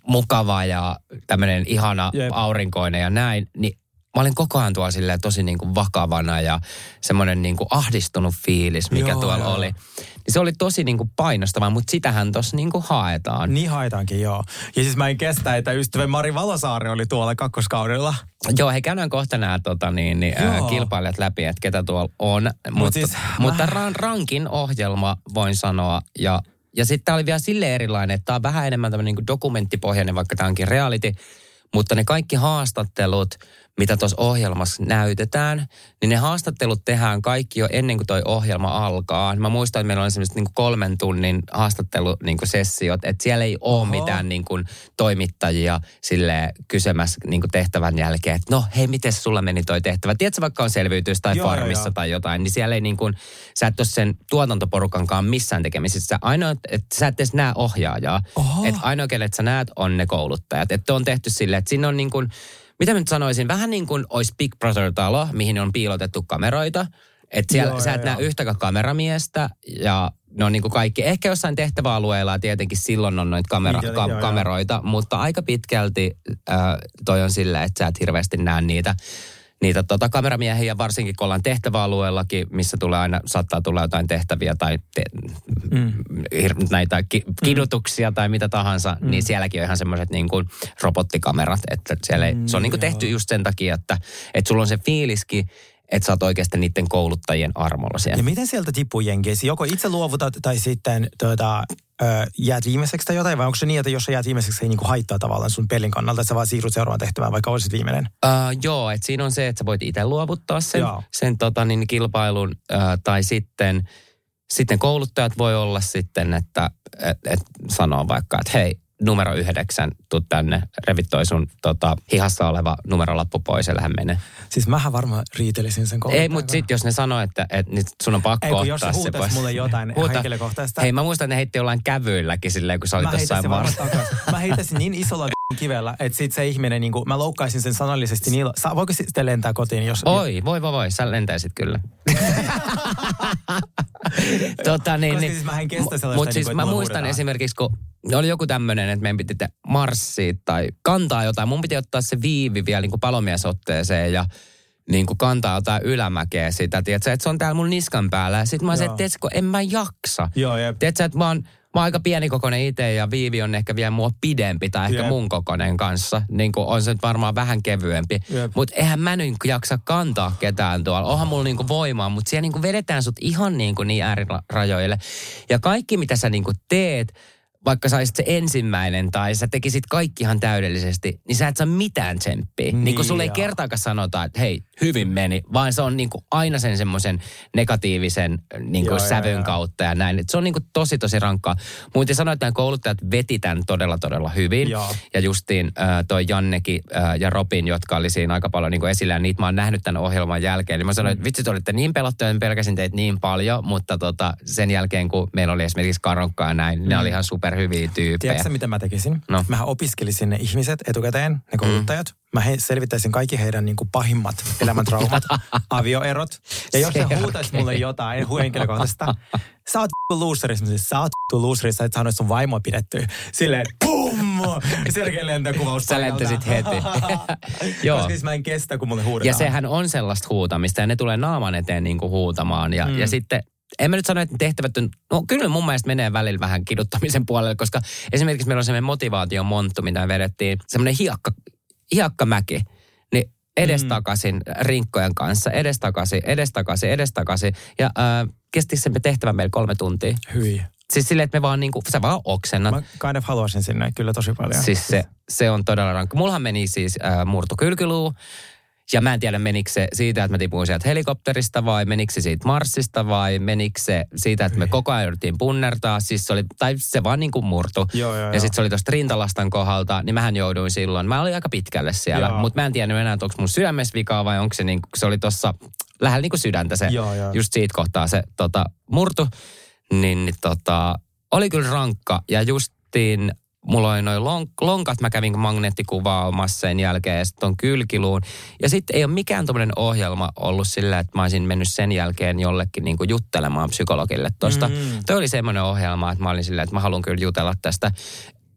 mukava ja tämmöinen ihana Jep. aurinkoinen ja näin, niin mä olin koko ajan tuolla silleen tosi niin kuin vakavana ja semmoinen niin kuin ahdistunut fiilis, mikä Joo, tuolla joo. oli. Niin se oli tosi niin kuin painostavaa, mutta sitähän tuossa niin kuin haetaan. Niin haetaankin, joo. Ja siis mä en kestä, että ystävä Mari Valosaari oli tuolla kakkoskaudella. Joo, he käydään kohta nämä tota, niin, niin, ää, Joo. kilpailijat läpi, että ketä tuolla on. mutta siis mutta mä- ran, rankin ohjelma voin sanoa. Ja, ja sitten tämä oli vielä sille erilainen, että tämä on vähän enemmän tämmöinen niin dokumenttipohjainen, vaikka tämä onkin reality. Mutta ne kaikki haastattelut, mitä tuossa ohjelmassa näytetään, niin ne haastattelut tehdään kaikki jo ennen kuin toi ohjelma alkaa. Mä muistan, että meillä oli semmoiset niin kolmen tunnin haastattelusessiot, niin sessiot, että siellä ei ole Oho. mitään niin kuin toimittajia sille kysymässä niin kuin tehtävän jälkeen, että no hei, miten sulla meni toi tehtävä? Tiedätkö, vaikka on selviytys tai Joo, joo, farmissa joo. tai jotain, niin siellä ei niin kuin, sä et ole sen tuotantoporukankaan missään tekemisissä. Ainoa, että sä et edes näe ohjaajaa. Oho. Että ainoa, kenet sä näet, on ne kouluttajat. Että on tehty silleen, että siinä on niin kuin, mitä mä nyt sanoisin, vähän niin kuin olisi Big Brother-talo, mihin on piilotettu kameroita. Että siellä Joo, sä joo, et näe joo. yhtäkään kameramiestä ja ne on niin kuin kaikki. Ehkä jossain tehtäväalueella ja tietenkin silloin on noita kamera, Niin, ka- joo, joo. kameroita, mutta aika pitkälti äh, toi on silleen, että sä et hirveästi näe niitä. Niitä tota, kameramiehiä, varsinkin kun ollaan tehtäväalueellakin, missä tulee aina, saattaa tulla jotain tehtäviä tai te, mm. näitä ki, kidutuksia mm. tai mitä tahansa, mm. niin sielläkin on ihan semmoiset niin kuin robottikamerat, että siellä ei, se on niin kuin tehty just sen takia, että, että sulla on se fiiliski, että sä oot oikeasti niiden kouluttajien armolla siellä. Ja miten sieltä tippuu jenkeisi? Joko itse luovutat tai sitten tuota, ö, jäät viimeiseksi tai jotain, vai onko se niin, että jos sä jäät viimeiseksi, se ei niinku haittaa tavallaan sun pelin kannalta, että sä vaan siirryt seuraavaan tehtävään, vaikka olisit viimeinen? Uh, joo, että siinä on se, että sä voit itse luovuttaa sen, sen tota, niin, kilpailun, uh, tai sitten, sitten kouluttajat voi olla sitten, että et, et sanoo vaikka, että hei, numero yhdeksän, tuu tänne, revittoi sun tota, hihassa oleva numerolappu pois ja lähde mene. Siis mähän varmaan riitelisin sen kouluttajan. Ei, mutta sitten jos ne sanoo, että, että nyt sun on pakko Ei, kun ottaa jos se pois. mulle jotain Huuta. henkilökohtaista. Hei, mä muistan, että ne heitti jollain kävyilläkin silleen, kun sä olit Mä jossain varmaan. Mä heittäisin niin isolla kivellä, että sit se ihminen, niin kuin, mä loukkaisin sen sanallisesti niillä. Sa, voiko sitten lentää kotiin, jos... Oi, voi, voi, voi. Sä lentäisit kyllä. *laughs* tota, niin, Koska niin, siis mä en kestä sellaista, Mutta niin siis että mä muistan huudetaan. esimerkiksi, kun oli joku tämmöinen, että meidän piti te- marssia tai kantaa jotain. Mun piti ottaa se viivi vielä niin kuin palomiesotteeseen ja niin kuin kantaa jotain ylämäkeä sitä, tiedätkö, että se on täällä mun niskan päällä. Ja sit mä olisin, Joo. että en mä jaksa. Joo, jep. Tiedätkö, että mä oon, mä oon aika pienikokoinen itse ja Viivi on ehkä vielä mua pidempi tai ehkä Jep. mun kokoinen kanssa. Niin kuin on se nyt varmaan vähän kevyempi. Mutta eihän mä nyt jaksa kantaa ketään tuolla. Onhan mulla niinku voimaa, mutta siellä niinku vedetään sut ihan niinku niin äärirajoille. Ja kaikki mitä sä niinku teet, vaikka sä olisit se ensimmäinen tai sä tekisit kaikki ihan täydellisesti, niin sä et saa mitään tsemppiä. Niin, niin kun sulle ei joo. kertaakaan sanota, että hei, hyvin meni, vaan se on niinku aina sen semmoisen negatiivisen niinku Joo, joo, sävyn joo. kautta ja näin. Et se on niinku tosi, tosi rankkaa. Mutta sanoin, että nämä kouluttajat veti tämän todella, todella hyvin. Joo. Ja justiin äh, toi Jannekin äh, ja Robin, jotka oli siinä aika paljon niin esillä, ja niitä mä oon nähnyt tämän ohjelman jälkeen. Niin mä sanoin, että vitsi, te olitte niin pelottuja, että pelkäsin teitä niin paljon, mutta tota, sen jälkeen, kun meillä oli esimerkiksi Karonkka ja näin, mm. ne Mm. oli ihan superhyviä tyyppejä. Tiedätkö mitä mä tekisin? No. Mähän opiskelisin ne ihmiset etukäteen, ne kouluttajat. Mä he, selvittäisin kaikki heidän niin kuin, pahimmat elämäntraumat, *laughs* avioerot. Ja jos he Selkeä. huutaisi mulle jotain henkilökohtaista, sä oot luuserissa, mä siis, sä oot luuserissa, että sanoit sun vaimoa pidettyä. Silleen, pum! Selkeä lentokuvaus. Sä lentäsit heti. *laughs* Joo. Koska siis mä en kestä, kun mulle huudetaan. Ja sehän on sellaista huutamista ja ne tulee naaman eteen niin kuin huutamaan. Ja, Mm. ja sitten, en mä nyt sano, että tehtävät on, no kyllä mun mielestä menee välillä vähän kiduttamisen puolelle, koska esimerkiksi meillä on semmoinen motivaatiomonttu, mitä me vedettiin, semmoinen hiakka, hiakkamäki. Niin edestakaisin rinkkojen kanssa, edestakaisin, edestakaisin, edestakaisin. Ja äh, kesti se tehtävä meillä kolme tuntia. Hyi. Siis silleen, että me vaan niinku, sä vaan oksennat. Mä kind of haluaisin sinne kyllä tosi paljon. Siis se, se on todella rankka. Mullahan meni siis äh, murtu kylkiluu. Ja mä en tiedä, menikö se siitä, että mä tipuin sieltä helikopterista vai menikö se siitä Marsista vai menikö se siitä, että me koko ajan yritettiin punnertaa. Siis se oli, tai se vaan niin kuin murtu. Joo, joo, ja sitten se oli tuosta rintalastan kohdalta, niin mähän jouduin silloin. Mä olin aika pitkälle siellä, mutta mä en tiennyt enää, että onko mun sydämessä vikaa vai onko se niin kuin, se oli tuossa lähellä niin kuin sydäntä se, Joo, joo. just siitä kohtaa se tota, murtu. Niin, niin tota, oli kyllä rankka ja justiin mulla oli noin lonk, lonkat, mä kävin magneettikuvaamassa sen jälkeen ja sitten on kylkiluun. Ja sitten ei ole mikään tämmöinen ohjelma ollut sillä, että mä olisin mennyt sen jälkeen jollekin niinku juttelemaan psykologille tosta. Mm. Mm. Toi oli semmoinen ohjelma, että mä olin silleen, että mä haluan kyllä jutella tästä.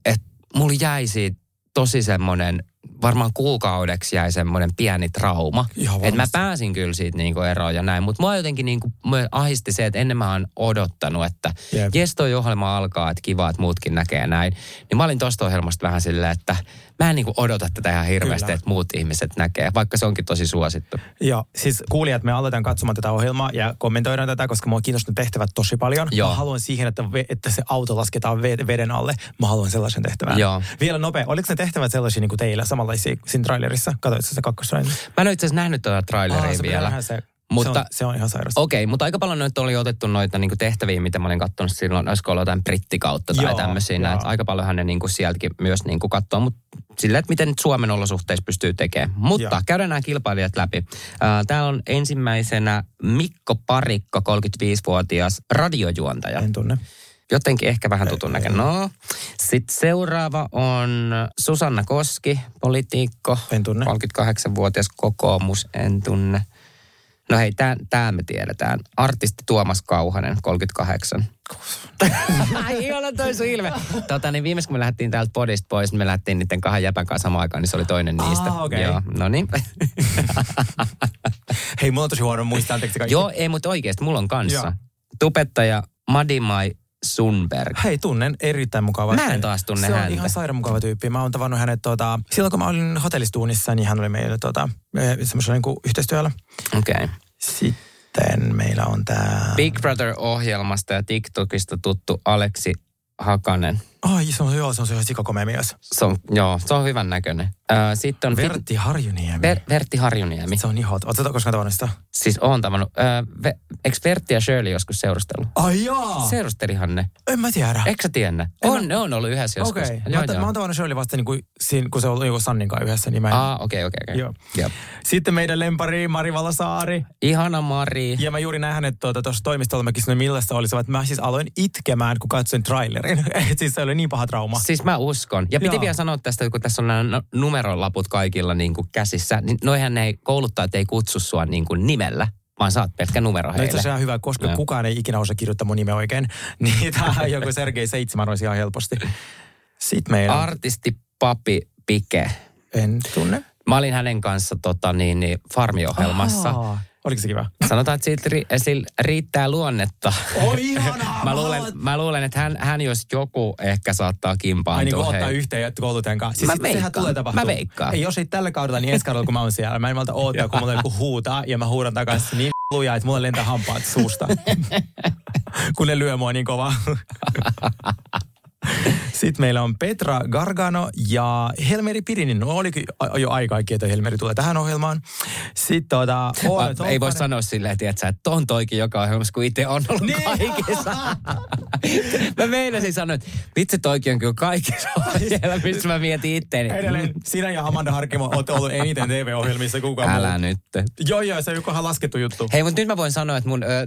Että mulla jäi siitä tosi semmoinen, varmaan kuukaudeksi jäi semmoinen pieni trauma. Että mä pääsin kyllä siitä niinku eroon ja näin. Mutta mua jotenkin niinku, mua ahisti se, että ennen mä oon odottanut, että Jep. jes toi ohjelma alkaa, että kiva, että muutkin näkee näin. Niin mä olin tosta ohjelmasta vähän silleen, että mä en niinku odota tätä ihan hirveästi, Kyllä. että muut ihmiset näkee, vaikka se onkin tosi suosittu. Joo, siis kuulijat, me aletaan katsomaan tätä ohjelmaa ja kommentoidaan tätä, koska mua kiinnostaa tehtävät tosi paljon. Joo. Mä haluan siihen, että, ve- että se auto lasketaan ve- veden alle. Mä haluan sellaisen tehtävän. Joo. Vielä nopea, oliko ne tehtävät sellaisia niin kuin teillä, samanlaisia siinä trailerissa? Katoitko sä kakkostrailerissa? Mä en ole itse asiassa nähnyt tuota traileria se pitää vielä. se. Mutta se, on, se on ihan sairasta. Okei, mutta aika paljon noita oli otettu noita niinku tehtäviä, mitä mä olin katsonut silloin, olisiko ollut jotain brittikautta tai Joo, tämmöisiä. joo. Aika paljonhan ne niinku sieltäkin myös niinku katsoo, mutta sillä, että miten nyt Suomen olosuhteissa pystyy tekemään. Mutta Joo. käydään nämä kilpailijat läpi. Ää, Täällä on ensimmäisenä Mikko Parikka, 35-vuotias radiojuontaja. En tunne. Jotenkin ehkä vähän tutun näköinen. No. Sitten seuraava on Susanna Koski, politiikko. En tunne. 38-vuotias kokoomus, en tunne. No hei, tämä me tiedetään. Artisti Tuomas Kauhanen, 38. *laughs* Ai ihana toi sun ilme. Tota, niin viimeis kun me lähdettiin täältä podista pois, niin me lähdettiin niiden kahden jäpän kanssa samaan aikaan, niin se oli toinen niistä. Ah, okei. Joo, no niin. *laughs* Hei, mulla on tosi huono muistaa anteeksi kaikki. Joo, ei, mutta oikeasti mulla on kanssa. Joo. Tubettaja Madimai Sunberg. Hei, tunnen erittäin mukava. Mä en taas tunne se häntä. on ihan sairaan mukava tyyppi. Mä oon tavannut hänet tuota, silloin kun mä olin hotellistuunissa, niin hän oli meillä tuota, eh, semmoisella niin yhteistyöllä. Okei. Okay. Sitten meillä on tää... Big Brother-ohjelmasta ja TikTokista tuttu Aleksi Hakanen. Ai, se on, joo, se on se sikakomea mies. Se on, joo, se on hyvän näköinen. Äh, sitten on... Vertti Harjuniemi. Ver, Vertti Harjuniemi. Se on niin hot. Oletko koskaan tavannut sitä? Siis oon tavannut. Ve, eikö Vertti ja Shirley joskus seurustellut? Ai jaa! Seurustelihan ne. En mä tiedä. Eikö sä tiedä? On, ne on ollut yhdessä joskus. Okei. Okay. Joo, Mä, joo. mä oon tavannut Shirley vasta niin kuin, siinä, kun se on ollut Sannin kanssa yhdessä. Niin mä en... Ah, okei, okei, okei. Joo. Jep. Sitten meidän lempari Mari Valasaari. Ihana Mari. Ja mä juuri näin hänet tuota, tuossa toimistolla, mä kysyin, millaista oli se, että mä siis aloin itkemään, kun katsoin trailerin. *laughs* Siis se oli niin paha trauma. Siis mä uskon. Ja piti Joo. vielä sanoa tästä, kun tässä on nämä no- numerolaput kaikilla niin kuin käsissä, niin noihän ne ei, kouluttajat ei kutsu sua niin kuin nimellä, vaan saat pelkkä numero No itse heille. asiassa ihan hyvä, koska Joo. kukaan ei ikinä osaa kirjoittaa mun nimeä oikein. *laughs* Niin tää joku Sergei 7 olisi ihan helposti. Sitten meillä on... Artisti Papi Pike. En tunne. Mä olin hänen kanssa tota, niin, niin, farmiohjelmassa. Aa, Oliko se kiva? Sanotaan, että siitä ri, sillä riittää luonnetta. Oi ihanaa! *laughs* mä, luulen, mä luulen, että hän, hän jos joku ehkä saattaa kimpaantua. Ai niin kuin ottaa hei. yhteen ja kouluttajan kanssa. Siis Mä sit sehän veikkaan. tulee tapahtua. Mä veikkaan. Ei, jos ei tällä kaudella, niin ensi kaudella, kun mä oon siellä. Mä en malta odottaa, kun mulla joku huutaa ja mä huudan takaisin niin lujaa, että mulla lentää hampaat suusta. *laughs* kun ne lyö mua niin kovaa. *laughs* *laughs* Sitten meillä on Petra Gargano ja Helmeri Pirinen. No a- jo aika aikaa, että Helmeri tulee tähän ohjelmaan. Sitten tuota... Oona ei voi sanoa silleen, tiedätkö, että on toikin joka ohjelmassa, kun itse on ollut Niin. kaikessa. *laughs* mä meinasin sanoa, että vitsi toikin on kyllä kaikissa *laughs* ohjelmissa, mä mietin itteeni. Edelleen sinä ja Amanda Harkimo olette ollut eniten TV-ohjelmissa kukaan Älä muu. nyt. Joo, joo, se on jokohan laskettu juttu. Hei, mutta nyt mä voin sanoa, että mun... Ö,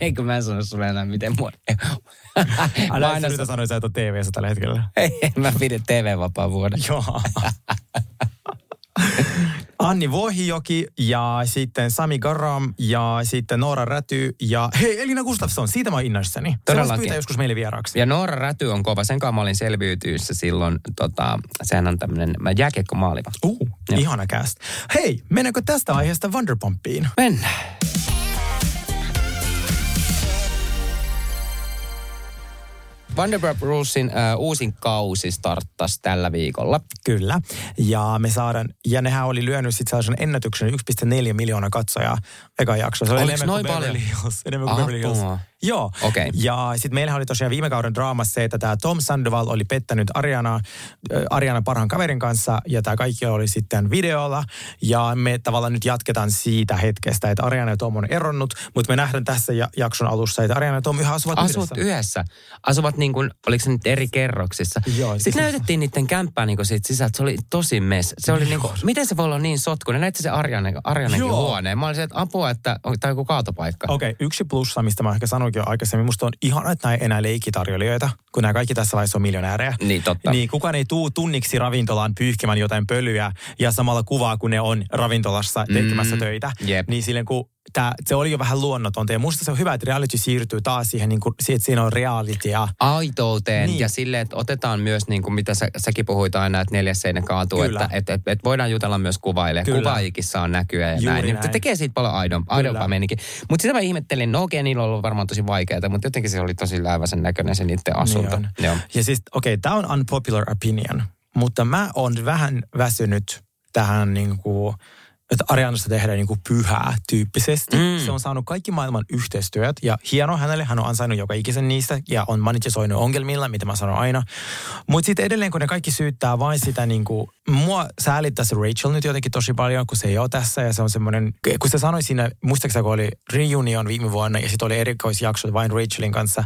eikö mä sano sulle enää, miten mun... Älä Mä aina yritä sanoa, että sä et ole TV-ssä tällä hetkellä. Ei, mä pidin TV-vapaa vuoden. Joo. Anni Vohijoki ja sitten Sami Garam ja sitten Noora Räty ja hei Elina Gustafsson, siitä mä oon innoissani. Todellakin. pyytää joskus meille vieraaksi. Ja Noora Räty on kova. Sen kanssa mä olin selviytyissä silloin. Tota, sehän on tämmönen jääkiekko maaliva. Uh, ihana cast. Hei, mennäänkö tästä aiheesta Wonderpumpiin? Mennään. Vanderbilt Rulesin äh, uusin kausi starttasi tällä viikolla. Kyllä. Ja me saadaan, ja nehän oli lyönyt sitten sellaisen ennätyksen 1,4 miljoonaa katsojaa eka jakso. Se oli Oliko enemmän kuin noin Beverly paljon? Hills. Enemmän kuin Beverly Hills. Joo. Okei. Ja sitten meillähän oli tosiaan viime kauden draamassa se, että tämä Tom Sandoval oli pettänyt Ariana, äh, Ariana parhaan kaverin kanssa ja tämä kaikki oli sitten videolla. Ja me tavallaan nyt jatketaan siitä hetkestä, että Ariana ja Tom on eronnut, mutta me nähdään tässä ja- jakson alussa, että Ariana ja Tom yhä asuvat Asuvat yhdessä. yhdessä. Asuvat niin kuin, oliko se nyt eri kerroksissa. Joo, Sitten siis- näytettiin niiden kämppää niin kuin siitä sisältä. Se oli tosi mes. Se oli niin kuin, miten se voi olla niin sotkunen? Näitte se Arjanen, Arjanenkin Joo. huoneen. Mä olin se, että apua, että on tämä joku kaatopaikka. Okei, okay, yksi plussa, mistä mä ehkä sanoinkin jo aikaisemmin, musta on ihana, että nämä ei enää leikitarjoilijoita, kun nämä kaikki tässä vaiheessa on miljonäärejä. Niin, totta. Niin kukaan ei tuu tunniksi ravintolaan pyyhkimään jotain pölyä ja samalla kuvaa, kun ne on ravintolassa tekemässä Mm, töitä. jep. Niin silleen kun tää, se oli jo vähän luonnotonta ja musta se on hyvä, että reality siirtyy taas siihen, niin kuin, että siinä on realitya. aitouteen Niin. ja silleen, että otetaan myös, niin kuin mitä sä, säkin puhuit aina, että neljäs seinä kaatuu, Kyllä. että et, et, et voidaan jutella myös kuvaille. Kyllä. Kuvaajikin saa näkyä ja Juuri näin. Niin, näin. se tekee siitä paljon aidon, aidompaa meininkin. Mutta sitä mä ihmettelin, no okei, niillä on ollut varmaan tosi vaikeaa, mutta jotenkin se oli tosi lääväsen näköinen se niiden asunto. Niin on. Joo. Ja siis, okei, okay, tämä on unpopular opinion, mutta mä oon vähän väsynyt tähän niin kuin, että Arianasta tehdään niin kuin pyhää tyyppisesti. Mm. Se on saanut kaikki maailman yhteistyöt ja hieno hänelle, hän on ansainnut joka ikisen niistä ja on monetisoinut ongelmilla, mitä mä sanon aina. Mutta sitten edelleen, kun ne kaikki syyttää vain sitä niin kuin, mua säälittää se Rachel nyt jotenkin tosi paljon, kun se ei ole tässä ja se on semmoinen, kun se sanoi siinä, muistaakseni kun oli reunion viime vuonna ja sitten oli erikoisjakso vain Rachelin kanssa,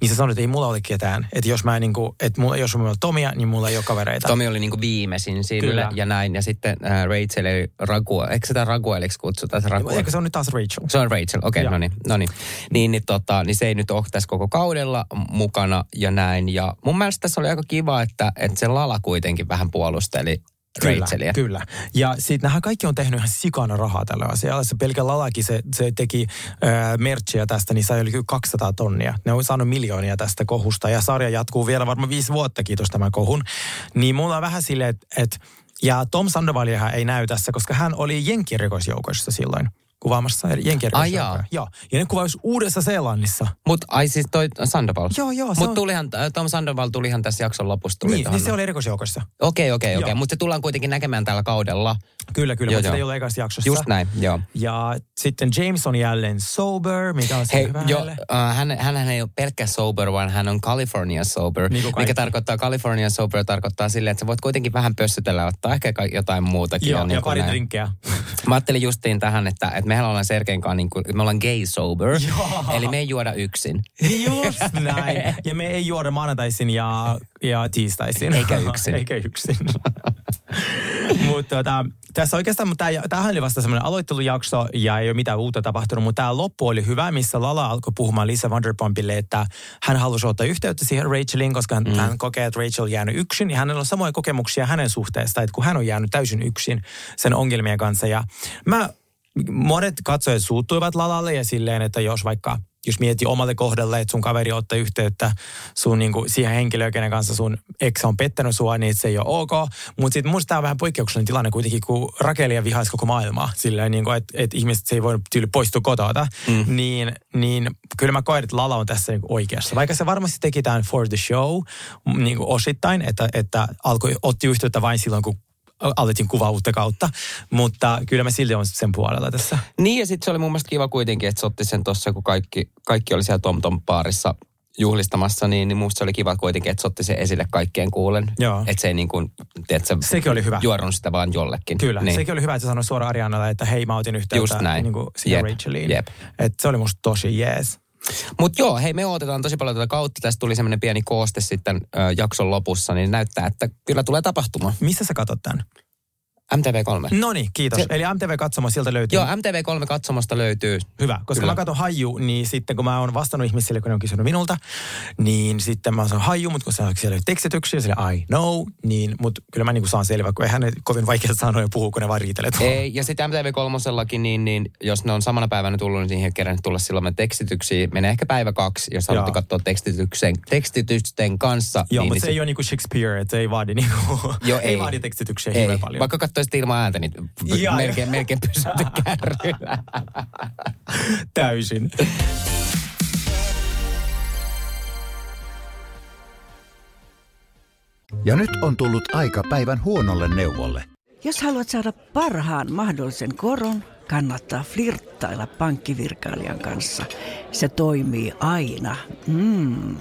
niin se sanoi, että ei mulla ole ketään. Että jos mä niin kuin, että mulla, jos mulla on Tomia, niin mulla ei ole kavereita. Tomi oli niinku viimeisin sille Kyllä. ja näin. Ja sitten äh, Rachel eli Eikö sitä Ragueliksi kutsuta? Se Ragua? Eikö se on nyt taas Rachel? Se on Rachel, okei, okay, no niin, no niin. Niin, niin, tota, niin se ei nyt ole tässä koko kaudella mukana ja näin. Ja mun mielestä tässä oli aika kiva, että, että se Lala kuitenkin vähän puolusteli Rachelia. Kyllä, Ja sitten nämä kaikki on tehnyt ihan sikana rahaa tällä asialla. Se pelkä Lalakin, se, se teki äh, merchia tästä, niin sai yli 200 tonnia. Ne on saanut miljoonia tästä kohusta ja sarja jatkuu vielä varmaan viisi vuotta, kiitos tämän kohun. Niin mulla on vähän silleen, että et, ja Tom Sandovalia ei näy tässä, koska hän oli jenkkirikosjoukoissa silloin kuvaamassa jenkkirikosjoukoja. Joo. Ja ne kuvaus Uudessa Seelannissa. Mut ai siis toi Sandoval? Joo, joo. Mut on- tulihan, äh, Tom Sandoval tulihan tässä jakson lopussa. Tuli Niin, tohon. niin se oli rikosjoukoissa. Okei, okei, okei. Mutta se tullaan kuitenkin näkemään tällä kaudella. Kyllä, kyllä, mutta se ei ole ekassa jaksossa. Just näin, joo. Ja sitten James on jälleen sober, mikä on se Hei, hyvä jo, hänelle. äh, hän, hän ei ole pelkkä sober, vaan hän on California sober. Niin mikä tarkoittaa, California sober tarkoittaa silleen, että sä voit kuitenkin vähän pössytellä, ottaa ehkä jotain muutakin. Joo, niin ja pari näin. drinkkejä. Mä ajattelin justiin tähän, että, että mehän ollaan Sergein kanssa, niin kuin, me ollaan gay sober, Joo. eli me ei juoda yksin. Just näin. Ja me ei juoda maanantaisin ja, ja tiistaisin. Eikä yksin. *laughs* Eikä yksin. *laughs* mutta tota, tässä oikeastaan, mutta tämä, tämähän oli vasta semmoinen aloittelujakso ja ei ole mitään uutta tapahtunut, mutta tämä loppu oli hyvä, missä Lala alkoi puhumaan Lisa Vanderpumpille, että hän halusi ottaa yhteyttä siihen Racheliin, koska hän, mm. hän kokee, että Rachel on jäänyt yksin ja hänellä on samoja kokemuksia hänen suhteesta, että kun hän on jäänyt täysin yksin sen ongelmien kanssa ja mä monet katsojat suuttuivat Lalalle ja silleen, että jos vaikka jos mieti omalle kohdalle, että sun kaveri ottaa yhteyttä sun niinku, siihen henkilöön, kenen kanssa sun ex on pettänyt sua, niin se ei ole ok. Mutta sitten musta tämä on vähän poikkeuksellinen tilanne kuitenkin, kun Rakelia vihaisi koko maailmaa. Silleen, niinku, että et ihmiset se ei voi tyyli poistua kotota. Mm. Niin, niin kyllä mä koen, että Lala on tässä niinku oikeassa. Vaikka se varmasti teki tämän for the show m- niinku osittain, että, että alkoi, otti yhteyttä vain silloin, kun alettiin kuvaa uutta kautta. Mutta kyllä mä silti on sen puolella tässä. Niin ja sitten se oli mun mielestä kiva kuitenkin, että se otti sen tossa, kun kaikki, kaikki oli siellä Tom Tom baarissa juhlistamassa, niin, niin musta se oli kiva kuitenkin, että se otti sen esille kaikkien kuulen. Joo. Että se ei niin kuin, tiedätkö, Sekin oli hyvä. juorunut sitä vaan jollekin. Kyllä, niin. sekin oli hyvä, että se sanoi suoraan Arianalle, että hei mä otin yhteyttä Just näin. Niin kuin siihen Jep, Racheliin. jep. Et se oli musta tosi jees. Mutta joo, hei me odotetaan tosi paljon tätä kautta. Tästä tuli semmoinen pieni kooste sitten ö, jakson lopussa, niin näyttää, että kyllä tulee tapahtumaan. Missä sä katsot tämän? MTV3. No niin, kiitos. Se- Eli MTV-katsomo sieltä löytyy. Joo, MTV3 katsomosta löytyy. Hyvä, koska Kyllä. mä katson haju, niin sitten kun mä oon vastannut ihmisille, kun ne on kysynyt minulta, niin sitten mä saan haju, mutta kun se on siellä tekstityksiä, sille I know, niin, mutta kyllä mä niinku saan selvä, kun eihän ne kovin vaikea sanoa puhua, kun ne vaan riitelee. Ei, ja sitten MTV3, niin, niin jos ne on samana päivänä tullut, niin siihen kerännyt tulla silloin me tekstityksiä. Menee ehkä päivä kaksi, jos haluatte katsoa tekstityksen, tekstitysten kanssa. Joo, niin, mutta niin se ei ole niinku Shakespeare, että se ei vaadi niinku, Joo, *laughs* ei, ei. vaadi tekstityksiä ei. hirveän paljon. Vaikka katsoisit ilman ääntä, niin Joo. melkein, melkein pysytte *laughs* kärryillä. Täysin. Ja nyt on tullut aika päivän huonolle neuvolle. Jos haluat saada parhaan mahdollisen koron, kannattaa flirttailla pankkivirkailijan kanssa. Se toimii aina. Mm.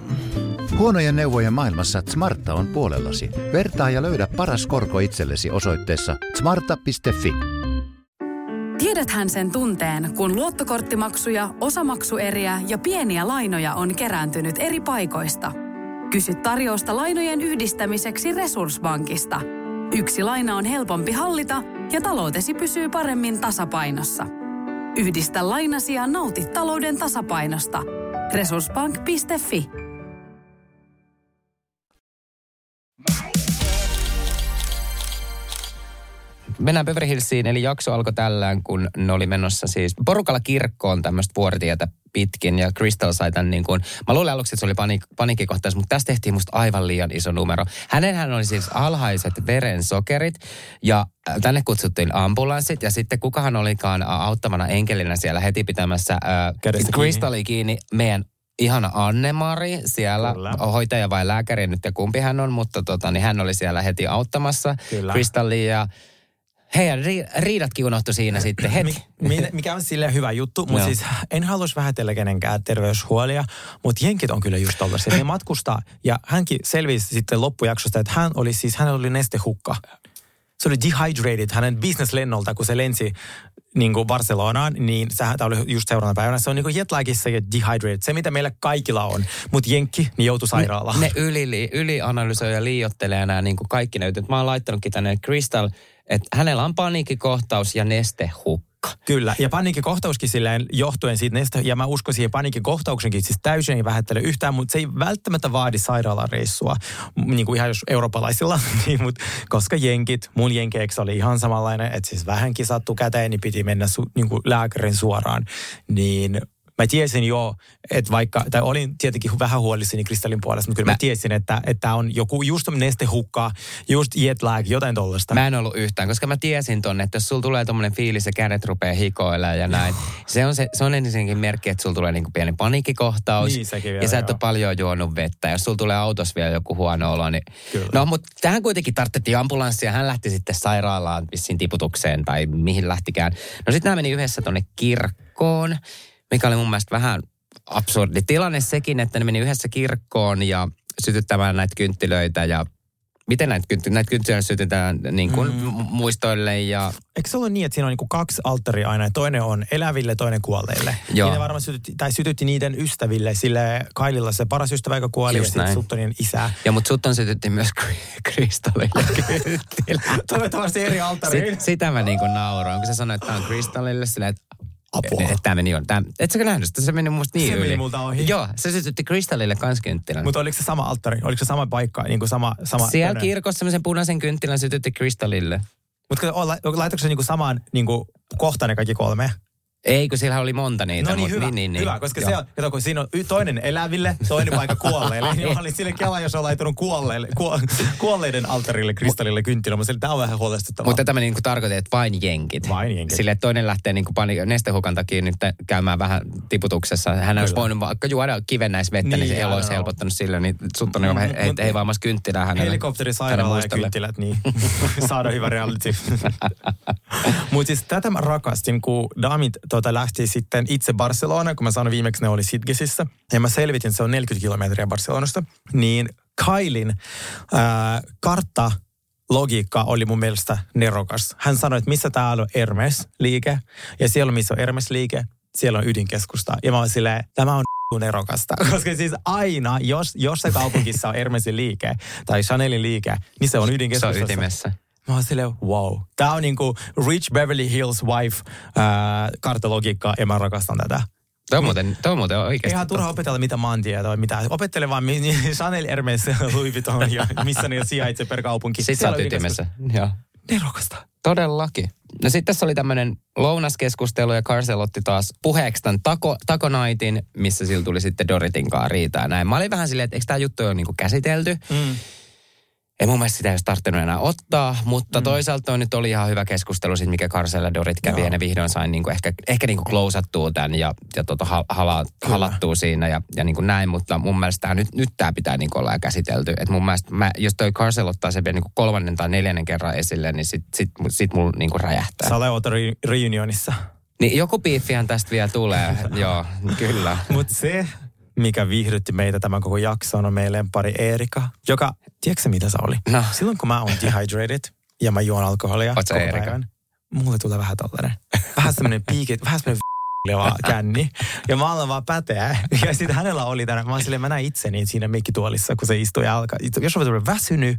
Huonojen neuvojen maailmassa Smarta on puolellasi. Vertaa ja löydä paras korko itsellesi osoitteessa smarta.fi. Tiedäthän sen tunteen, kun luottokorttimaksuja, osamaksueriä ja pieniä lainoja on kerääntynyt eri paikoista. Kysy tarjousta lainojen yhdistämiseksi Resurssbankista. Yksi laina on helpompi hallita ja taloutesi pysyy paremmin tasapainossa. Yhdistä lainasi ja nauti talouden tasapainosta. Resurssbank.fi Mennään Beverly Hillsiin, eli jakso alkoi tällään, kun ne oli menossa siis porukalla kirkkoon tämmöistä vuoritietä pitkin, ja Crystal sai tämän niin kuin, mä luulen aluksi, että se oli panik- paniikkikohtaus, mutta tästä tehtiin musta aivan liian iso numero. Hänenhän oli siis alhaiset verensokerit, ja äh, tänne kutsuttiin ambulanssit, ja sitten kukahan olikaan auttavana enkelinä siellä heti pitämässä äh, Kädestä kiinni. Meidän ihana Anne-Mari siellä, Kyllä. hoitaja vai lääkäri nyt ja kumpi hän on, mutta tota, niin hän oli siellä heti auttamassa ja heidän ri- riidatkin unohtui siinä sitten heti. Mi- mikä on silleen hyvä juttu, mutta Joo. siis en haluaisi vähätellä kenenkään terveyshuolia, mutta jenkit on kyllä just tollaisia. Ne matkustaa ja hänkin selvisi sitten loppujaksosta, että hän oli siis, hänellä oli nestehukka. Se oli dehydrated hänen businesslennolta, kun se lensi niin kuin Barcelonaan, niin sehän tämä oli just seuraavana päivänä. Se on niin kuin jetlagissa ja dehydrated, se mitä meillä kaikilla on. Mutta jenkki, niin joutui sairaalaan. Ne yli, ylianalysoi ja liiottelee nämä niin kuin kaikki näytöt. Mä oon laittanutkin tänne Crystal, että hänellä on paniikkikohtaus ja nestehukka. Kyllä, ja paniikkikohtauskin silleen johtuen siitä näistä, ja mä uskon siihen paniikkikohtauksenkin, siis täysin ei vähättele yhtään, mutta se ei välttämättä vaadi sairaalareissua, niin kuin ihan jos eurooppalaisilla, *laughs* niin, mutta koska jenkit, mun jenkeeksi oli ihan samanlainen, että siis vähänkin sattu käteen, niin piti mennä su, niin kuin lääkärin suoraan, niin mä tiesin jo, että vaikka, tai olin tietenkin vähän huolissani kristallin puolesta, mutta kyllä mä, mä tiesin, että, että on joku just nestehukka, just jet lag, jotain tollasta. Mä en ollut yhtään, koska mä tiesin tonne, että jos sulla tulee tommonen fiilis ja kädet rupeaa hikoilemaan ja näin, se on, se, se on ensinnäkin merkki, että sulla tulee niinku pieni paniikkikohtaus. Niin, sekin vielä, ja sä et ole paljon juonut vettä. Jos sulla tulee autossa vielä joku huono olo, niin... Kyllä. No, mutta tähän kuitenkin tarvittiin ambulanssia. Hän lähti sitten sairaalaan vissiin tiputukseen tai mihin lähtikään. No sitten nämä meni yhdessä tonne kirkkoon, mikä oli mun mielestä vähän absurdi tilanne sekin, että ne meni yhdessä kirkkoon ja sytyttämään näitä kynttilöitä ja miten näitä, kynttilöitä, näitä kynttilöitä sytytetään niin kuin mm. muistoille ja Eikö se ole niin, että siinä on niinku kaksi alttaria aina, ja toinen on eläville, toinen kuolleille? Joo. Niin ne varmaan sytytti, tai sytytti niiden ystäville, sille Kaililla se paras ystävä, joka kuoli, Just ja sitten. Suttonin isä. Ja mutta Sutton sytytti myös kri- kristallille. *laughs* Toivottavasti eri alttariin. Sit, sitä mä niinku nauroin, kun sä sanoit, että tämä on kristallille silleen, että Apua. Että tämä meni on. Tää, et sä nähnyt sitä? Se meni musta niin Se yli. meni multa ohi. Joo, se sytytti kristallille kans kynttilän. Mutta oliko se sama alttari? Oliko se sama paikka? Niin kuin sama, sama Siellä toinen? kirkossa semmoisen punaisen kynttilän sytytti kristallille. Mutta laitoiko se niinku samaan niinku, kohtaan ne kaikki kolme? Ei, kun siellä oli monta niitä. No niin, mut- hyvä, niin, niin, hyvä koska joo. se on, kato, kun siinä on toinen eläville, toinen paikka kuolleille. *laughs* niin mä olin sille kela, jos on laittanut kuolleille, kuo, kuolleiden alttarille kristallille kynttilä. Sille, tämä on vähän huolestuttavaa. Mutta tämä niinku tarkoitti, että vain jenkit. Vain jenkit. Sille, toinen lähtee niinku pani, nestehukan takia nyt käymään vähän tiputuksessa. Hän olisi Kyllä. voinut vaikka juoda kivennäisvettä, niin, Niin, niin se elo olisi don't know. helpottanut sille. Niin sut on mm, Mm, hei, mut- hei vaamassa kynttilää hänelle. Helikopteri, hänen sairaala ja kynttilät, niin *laughs* saada hyvä reality. *laughs* Mutta siis tätä mä rakastin, kun Damit tota, lähti sitten itse Barcelona, kun mä sanoin viimeksi ne oli Sitgesissä. Ja mä selvitin, se on 40 kilometriä Barcelonasta. Niin Kailin ää, kartta logiikka oli mun mielestä nerokas. Hän sanoi, että missä täällä on Hermes-liike, ja siellä missä on Hermes-liike, siellä on ydinkeskusta. Ja mä oon silleen, tämä on nerokasta. *laughs* Koska siis aina, jos, jos se kaupungissa on Hermesin liike tai Chanelin liike, niin se on Se on ydinkeskustassa. ytimessä. Mä oon silleen, wow. Tää on niinku Rich Beverly Hills Wife äh, kartalogiikkaa ja mä rakastan tätä. Toi on muuten, toi on muuten oikeasti. Ihan turha opetella mitä maantietoa, mitä. Opettele vaan mi- *laughs* Chanel, Hermes, Louis Vuitton ja *laughs* missä ne sijaitsee per kaupunki. Sitten sä oot ytimessä. Joo. Nerokasta. Todellakin. No sitten tässä oli tämmöinen lounaskeskustelu ja Carcel otti taas puheeksi tämän tako, takonaitin, missä sillä tuli sitten Doritin kanssa riitaa näin. Mä olin vähän silleen, että eikö tämä juttu ole niinku käsitelty? Mm. Ei mun mielestä sitä ei olisi tarvinnut enää ottaa, mutta mm. toisaalta toi nyt oli ihan hyvä keskustelu siitä, mikä Carcel ja Dorit kävi Joo. ja ne vihdoin sain niinku ehkä, ehkä niinku klousattua tämän ja, ja tota hala, hala, halattua siinä ja, ja niinku näin, mutta mun mielestä tää nyt, nyt tämä pitää niinku olla käsitelty. Et mun mielestä, mä, jos toi Carcel ottaa sen vielä niinku kolmannen tai neljännen kerran esille, niin sit, sit, sit mulla niinku räjähtää. Sä olet re- reunionissa. Niin joku biiffihän tästä vielä tulee, *laughs* joo, kyllä. Mutta se, mikä viihdytti meitä tämän koko jakson, on meidän lempari Erika, joka, tiedätkö mitä se oli? No. Silloin kun mä oon dehydrated ja mä juon alkoholia Oot koko Erika? päivän, mulle tulee vähän tällainen, vähän semmoinen piikit, vähän semmoinen oleva *laughs* *laughs* känni. Ja mä alan vaan päteä. Ja sitten hänellä oli tänään, mä oon silleen, mä näin itseni siinä mikkituolissa, kun se istui ja alkaa. Jos on väsynyt,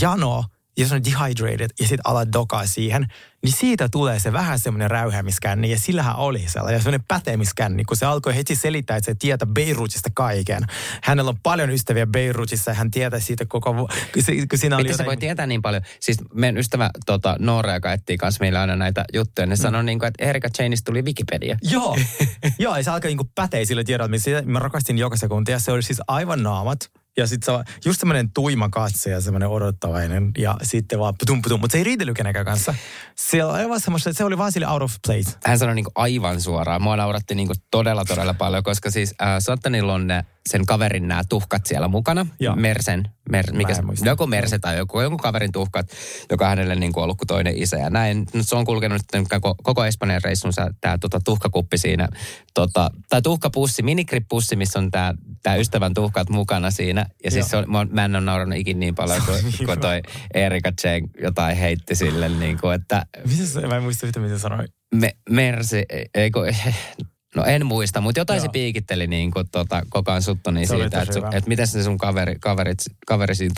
jano, jos on dehydrated ja sitten alat dokaa siihen, niin siitä tulee se vähän semmoinen räyhäämiskänni ja sillähän oli sellainen semmoinen pätemiskänni, kun se alkoi heti selittää, että se tietää Beirutista kaiken. Hänellä on paljon ystäviä Beirutissa ja hän tietää siitä koko, kun, se, kun siinä oli Miten se jotain... voi tietää niin paljon? Siis meidän ystävä tota, Noora, joka etsii kanssa meillä aina näitä juttuja, ne sanoi, niin kuin, että Erika Chainista tuli Wikipedia. Joo, *laughs* joo, ja se alkaa niinku päteä sillä tiedolla, missä mä rakastin joka sekunti. Ja se oli siis aivan naamat. Ja sitten se on just semmoinen tuima katse ja semmoinen odottavainen. Ja sitten vaan putum putum. Mutta se ei riitellyt kenenkään kanssa. Se oli aivan semmoista, se oli vaan sille out of place. Hän sanoi niin kuin aivan suoraan. Mua nauratti niin kuin todella, todella paljon, koska siis äh, Sottanilla on ne, sen kaverin nämä tuhkat siellä mukana. Joo. Mersen, mer, mikä se, joku Merse tai joku, joku kaverin tuhkat, joka on hänelle niin kuin ollut kuin toinen isä. Ja näin, nyt se on kulkenut koko, koko Espanjan reissunsa tämä tota, tuhkakuppi siinä, tota, tai tuhkapussi, minikripussi, missä on tämä tää ystävän tuhkat mukana siinä. Ja siis se on, mä, en ole naurannut ikin niin paljon, kuin, *laughs* kuin toi Erika Chen jotain heitti sille, niin kuin, että Mitä se, mä en muista yhtä, mitä se sanoi. me, Mersi, ei kun, *laughs* no en muista, mutta jotain Joo. se piikitteli niin kuin tota, koko ajan Suttoniin Se oli siitä, että, su, että miten se sun kaveri, kaverit, kaveri siinä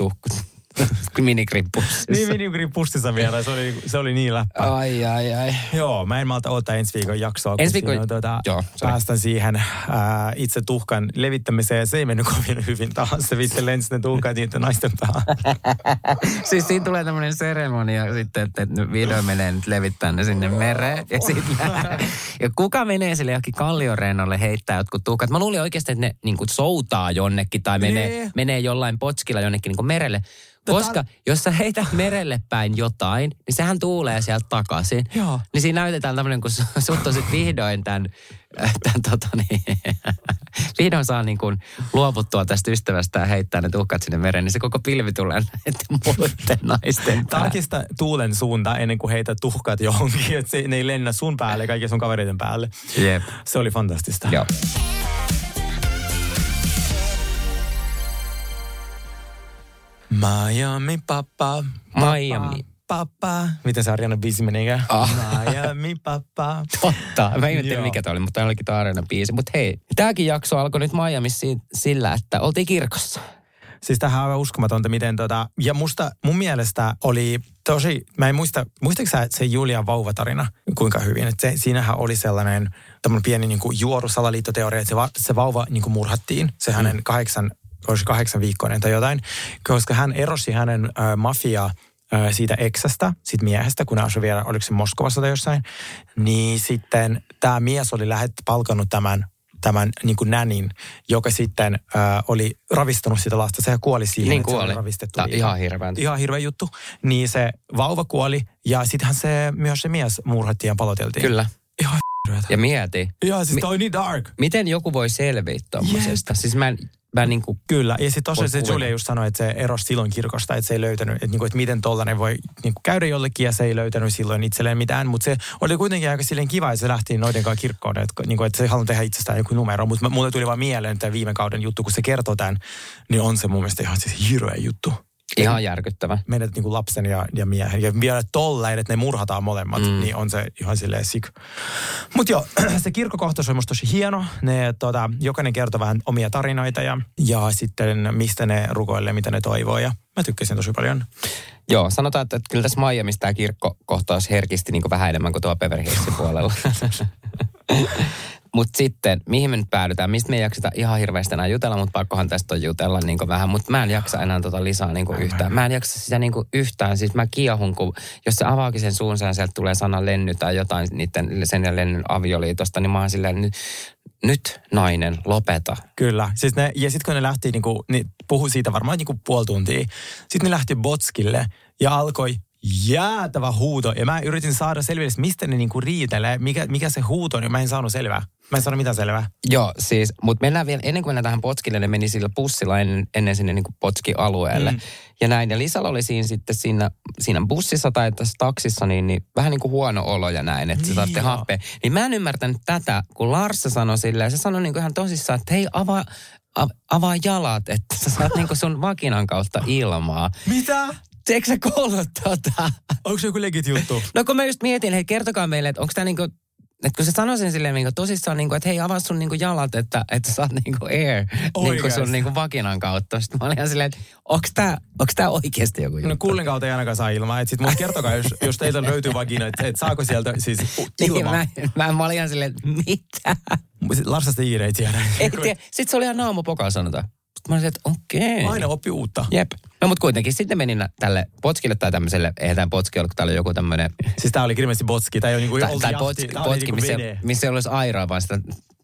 tuhku, Minikripussissa. Niin minikripussissa vielä, se oli, se oli niin läppä. Ai, ai, ai. Joo, mä en malta odottaa ensi viikon jaksoa, kun Ensi viikon- on, tuota, Joo, sorry. päästän siihen ää, itse tuhkan levittämiseen. Se ei mennyt kovin hyvin taas. Se vitsi lensi ne tuhkat niiden naisten päähän. *laughs* siis siinä tulee tämmöinen seremonia sitten, että, että vihdoin menee nyt levittää ne sinne mereen. Ja, sit, *laughs* ja kuka menee sille johonkin kalliorennolle heittää jotkut tuhkat? Mä luulin oikeasti, että ne niin kuin soutaa jonnekin tai menee, Nee. menee jollain potskilla jonnekin niin kuin merelle. Koska jos sä heität merelle päin jotain, niin sehän tuulee sieltä takaisin. Joo. Niin siinä näytetään tämmöinen, kun su- sut on sit vihdoin tämän, tämän tota niin, *laughs* vihdoin saa niin kuin luovuttua tästä ystävästä ja heittää ne tuhkat sinne mereen, niin se koko pilvi tulee näiden *laughs* muiden naisten päälle. Tarkista tuulen suunta ennen kuin heitä tuhkat johonkin, että se, ne ei lennä sun päälle kaikki sun kavereiden päälle. Jep. Se oli fantastista. Joo. Miami papa. Miami. Papa. Miten se Ariana biisi menikään? Ah. Miami papa. Totta. Mä ihmettelin, Joo. mikä tämä oli, mutta tämä olikin Taarinan biisi. Mutta hei, tämäkin jakso alkoi nyt si- sillä, että oltiin kirkossa. Siis tähän on aivan uskomatonta, miten tota, ja musta, mun mielestä oli tosi, mä en muista, muistatko sä se Julian vauvatarina kuinka hyvin, että se, siinähän oli sellainen tämmöinen pieni niin kuin juorusalaliittoteoria, että se, va, se vauva niin kuin murhattiin, se hänen kahdeksan, olisi kahdeksan viikkoinen tai jotain, koska hän erosi hänen äh, mafia ö, siitä eksästä, siitä miehestä, kun hän asui vielä, oliko se Moskovassa tai jossain, niin sitten tämä mies oli lähet palkannut tämän tämän niin kuin nänin, joka sitten ö, oli ravistanut sitä lasta. Sehän kuoli siihen, Niin että se oli kuoli. ravistettu. Ihan hirveän. Ihan hirveä juttu. Niin se vauva kuoli ja sittenhän se, myös se mies murhattiin ja paloteltiin. Kyllä. Ihan Ja mieti. Joo, siis toi on niin dark. Miten joku voi selviä tommosesta? Siis mä en, mä niin kuin... Kyllä, ja sitten tosiaan se. Julia just sanoi, että se erosi silloin kirkosta, että se ei löytänyt, että, niinku, että miten tollainen voi niinku, käydä jollekin ja se ei löytänyt silloin itselleen mitään, mutta se oli kuitenkin aika silleen kiva, että se lähti noiden kanssa kirkkoon, että, niinku, että se haluaa tehdä itsestään joku numero, mutta mulle tuli vaan mieleen tämä viime kauden juttu, kun se kertoo tämän, niin on se mun mielestä ihan siis hirveä juttu. Ihan järkyttävä. Menet niin kuin lapsen ja, ja miehen. Ja vielä tolleen, että ne murhataan molemmat, mm. niin on se ihan silleen sik. Mutta joo, *clears throat* se kirkkokohtaus on musta tosi hieno. Ne, tota, jokainen kertoo vähän omia tarinoita ja, ja sitten mistä ne rukoilee, mitä ne toivoo. Ja mä tykkäsin tosi paljon. Joo, sanotaan, että, että kyllä tässä Miamiissa tämä kirkkokohtaus herkisti niin vähän enemmän kuin tuo Beverly Hillsin puolella. *laughs* Mutta sitten, mihin me nyt päädytään? Mistä me ei jakseta ihan hirveästi enää jutella, mutta pakkohan tästä on jutella niin vähän. Mutta mä en jaksa enää tota Lisaa niin yhtään. Mä en jaksa sitä niin yhtään. Siis mä kiehun, kun jos se avaakin sen suunsa ja sieltä tulee sana Lenny tai jotain niiden, sen ja Lennyn avioliitosta, niin mä oon silleen, nyt, nyt nainen, lopeta. Kyllä. Siis ne, ja sitten kun ne lähti, niinku, niin puhui siitä varmaan niinku puoli tuntia. Sitten ne lähti Botskille ja alkoi jäätävä huuto. Ja mä yritin saada selville, mistä ne niinku riitelee, mikä, mikä se huuto on, ja mä en saanut selvää. Mä en saanut mitään selvää. Joo, siis, mutta mennään vielä, ennen kuin mennään tähän Potskille, ne meni sillä bussilla ennen, ennen sinne niin Potski-alueelle. Mm. Ja näin, ja Lisalla oli siinä sitten siinä, siinä bussissa tai tässä taksissa, niin, niin vähän niin kuin huono olo ja näin, että niin, Niin saatte happea. Niin mä en ymmärtänyt tätä, kun Lars sanoi silleen, se sanoi niin kuin ihan tosissaan, että hei, avaa, av, avaa jalat, että sä saat *laughs* niin kuin sun vakinan kautta ilmaa. Mitä? Eikö sä kuullut tota? Onko se joku legit juttu? No kun mä just mietin, hei kertokaa meille, että onko tämä niinku, että kun se sanoi sen silleen niinku, tosissaan, niinku, että hei avaa sun niinku jalat, että, että sä saat niinku air niinku sun niinku vakinan kautta. Sitten mä olin ihan silleen, että onko onks tää oikeasti joku juttu? No kuulen kautta ei ainakaan saa ilmaa. Et sit mun kertokaa, jos, jos teiltä löytyy vagina, että et saako sieltä siis *laughs* Niin, ilmaa. mä, mä, mä olin ihan silleen, että mitä? Larsasta Iire ei tiedä. Ei tiedä. Sitten se oli ihan naamupokaa sanotaan. Sitten mä olin, että okei. Aina oppi uutta. Jep. No mutta kuitenkin sitten menin tälle potskille tai tämmöiselle, eihän tämä potski ollut, kun täällä oli joku tämmöinen Siis tää oli ilmeisesti botski. Tää ei ole niinku tai, tai jahti, potski, potski niinku missä, missä ei olisi airaa, vaan sitä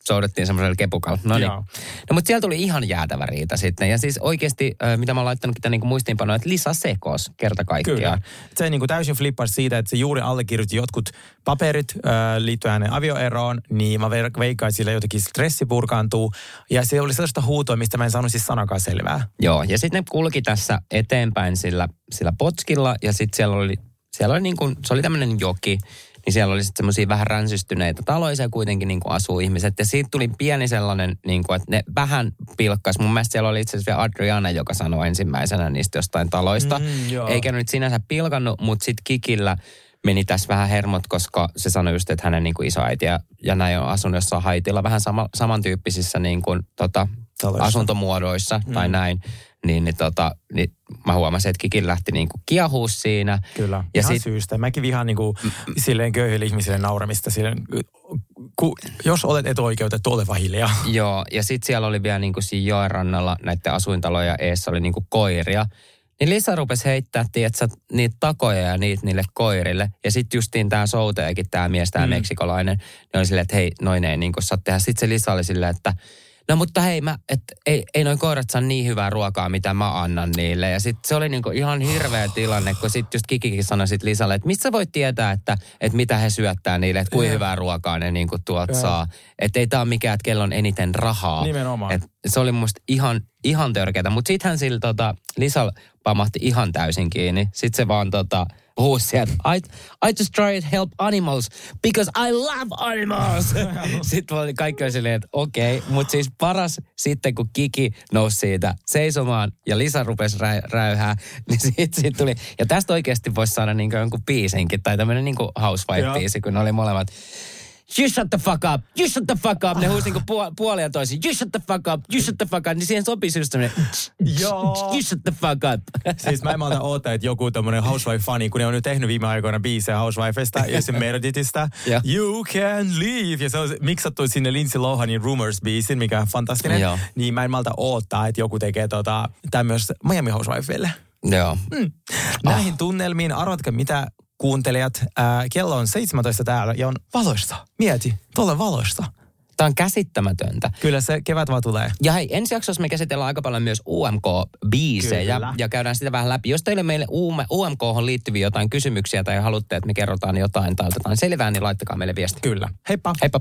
soudettiin semmoisella kepukalla. No niin. No mutta siellä tuli ihan jäätävä riita sitten. Ja siis oikeasti, mitä mä oon laittanutkin tämän niin muistiinpanoja, että Lisa sekos kerta kaikkiaan. Kyllä. Se niin kuin täysin flippasi siitä, että se juuri allekirjoitti jotkut paperit äh, liittyen hänen avioeroon, niin mä veik- veikkaan, sillä jotenkin stressi purkaantuu. Ja se oli sellaista huutoa, mistä mä en saanut siis sanakaan selvää. Joo, ja sitten ne kulki tässä eteenpäin sillä, sillä potskilla, ja sitten siellä oli, siellä oli niin kuin, se oli tämmöinen joki, niin siellä oli sitten semmoisia vähän ränsystyneitä taloja, kuitenkin niin kuin asuu ihmiset. Ja siitä tuli pieni sellainen, niin kuin, että ne vähän pilkkas. Mun mielestä siellä oli itse asiassa vielä Adriana, joka sanoi ensimmäisenä niistä jostain taloista. Mm, joo. Eikä nyt sinänsä pilkannut, mutta sitten Kikillä meni tässä vähän hermot, koska se sanoi just, että hänen niin kuin isoäiti ja, ja näin on asunut jossain Haitilla vähän sama, samantyyppisissä niin kuin, tota, Taloissa. asuntomuodoissa mm. tai näin. Niin, niin, tota, niin mä huomasin, että Kikin lähti niinku kiehuu siinä. Kyllä, Ja ihan sit- syystä. Mäkin vihaan niinku, silleen köyhille ihmisille nauramista. Silleen, ku, jos olet etuoikeutettu, ole vaan hiljaa. Joo, ja sitten siellä oli vielä niinku siinä joen rannalla näiden asuintaloja eessä oli niinku koiria. Niin Lisa rupesi heittää, tietsä, niitä takoja ja niitä niille koirille. Ja sitten justiin tämä souteekin, tämä mies, tämä mm. Mm. meksikolainen, niin oli silleen, että hei, noin ei niinku saa tehdä. Sitten se Lisa oli silleen, että no mutta hei, mä, et, ei, ei noin koirat saa niin hyvää ruokaa, mitä mä annan niille. Ja sitten se oli niinku ihan hirveä tilanne, kun sitten just Kikikin sanoi sit Lisalle, että mistä voit tietää, että, että mitä he syöttää niille, että kuinka hyvää ruokaa ne niinku tuot Joo. saa. Että ei tää ole mikään, että kello on eniten rahaa. Nimenomaan. Et se oli musta ihan, ihan törkeätä. Mutta sittenhän sillä tota, Lisal pamahti ihan täysin kiinni. Sitten se vaan tota, sieltä, I, I just try to help animals because I love animals. *laughs* sitten oli kaikki oli silleen, että okei. Okay. Mutta siis paras sitten, kun Kiki nousi siitä seisomaan ja Lisa rupesi rä, räyhää, *laughs* niin sitten sit tuli. Ja tästä oikeasti voisi saada niinku jonkun biisinkin tai tämmöinen niinku housewife-biisi, kun ne oli molemmat. You shut the fuck up, you shut the fuck up. Ne huusi niinku puol- puolia toisin. You shut the fuck up, you shut the fuck up. Niin siihen sopii just tämmönen. *laughs* Joo. *laughs* You shut the fuck up. *laughs* Siis mä en malta odottaa, että joku tommonen Housewife-fani, kun ne on nyt tehnyt viime aikoina biisejä Housewifesta ja se Meredithistä. Joo. you can leave. Ja se on miksattu sinne Lindsay Lohanin Rumors-biisin, mikä on fantastinen. Joo. Niin mä en malta odottaa, että joku tekee tota, tämmöistä Miami Housewifelle. Joo. Mm. Näihin tunnelmiin, arvatko mitä kuuntelijat, ää, kello on 17 täällä ja on valoista. Mieti, tuolla valoista. Tämä on käsittämätöntä. Kyllä se kevät vaan tulee. Ja hei, ensi jaksossa me käsitellään aika paljon myös UMK-biisejä Kyllä. ja käydään sitä vähän läpi. Jos teille meille UMK liittyviä jotain kysymyksiä tai haluatte, että me kerrotaan jotain tai otetaan selvää, niin laittakaa meille viesti. Kyllä. Heippa. Heippa.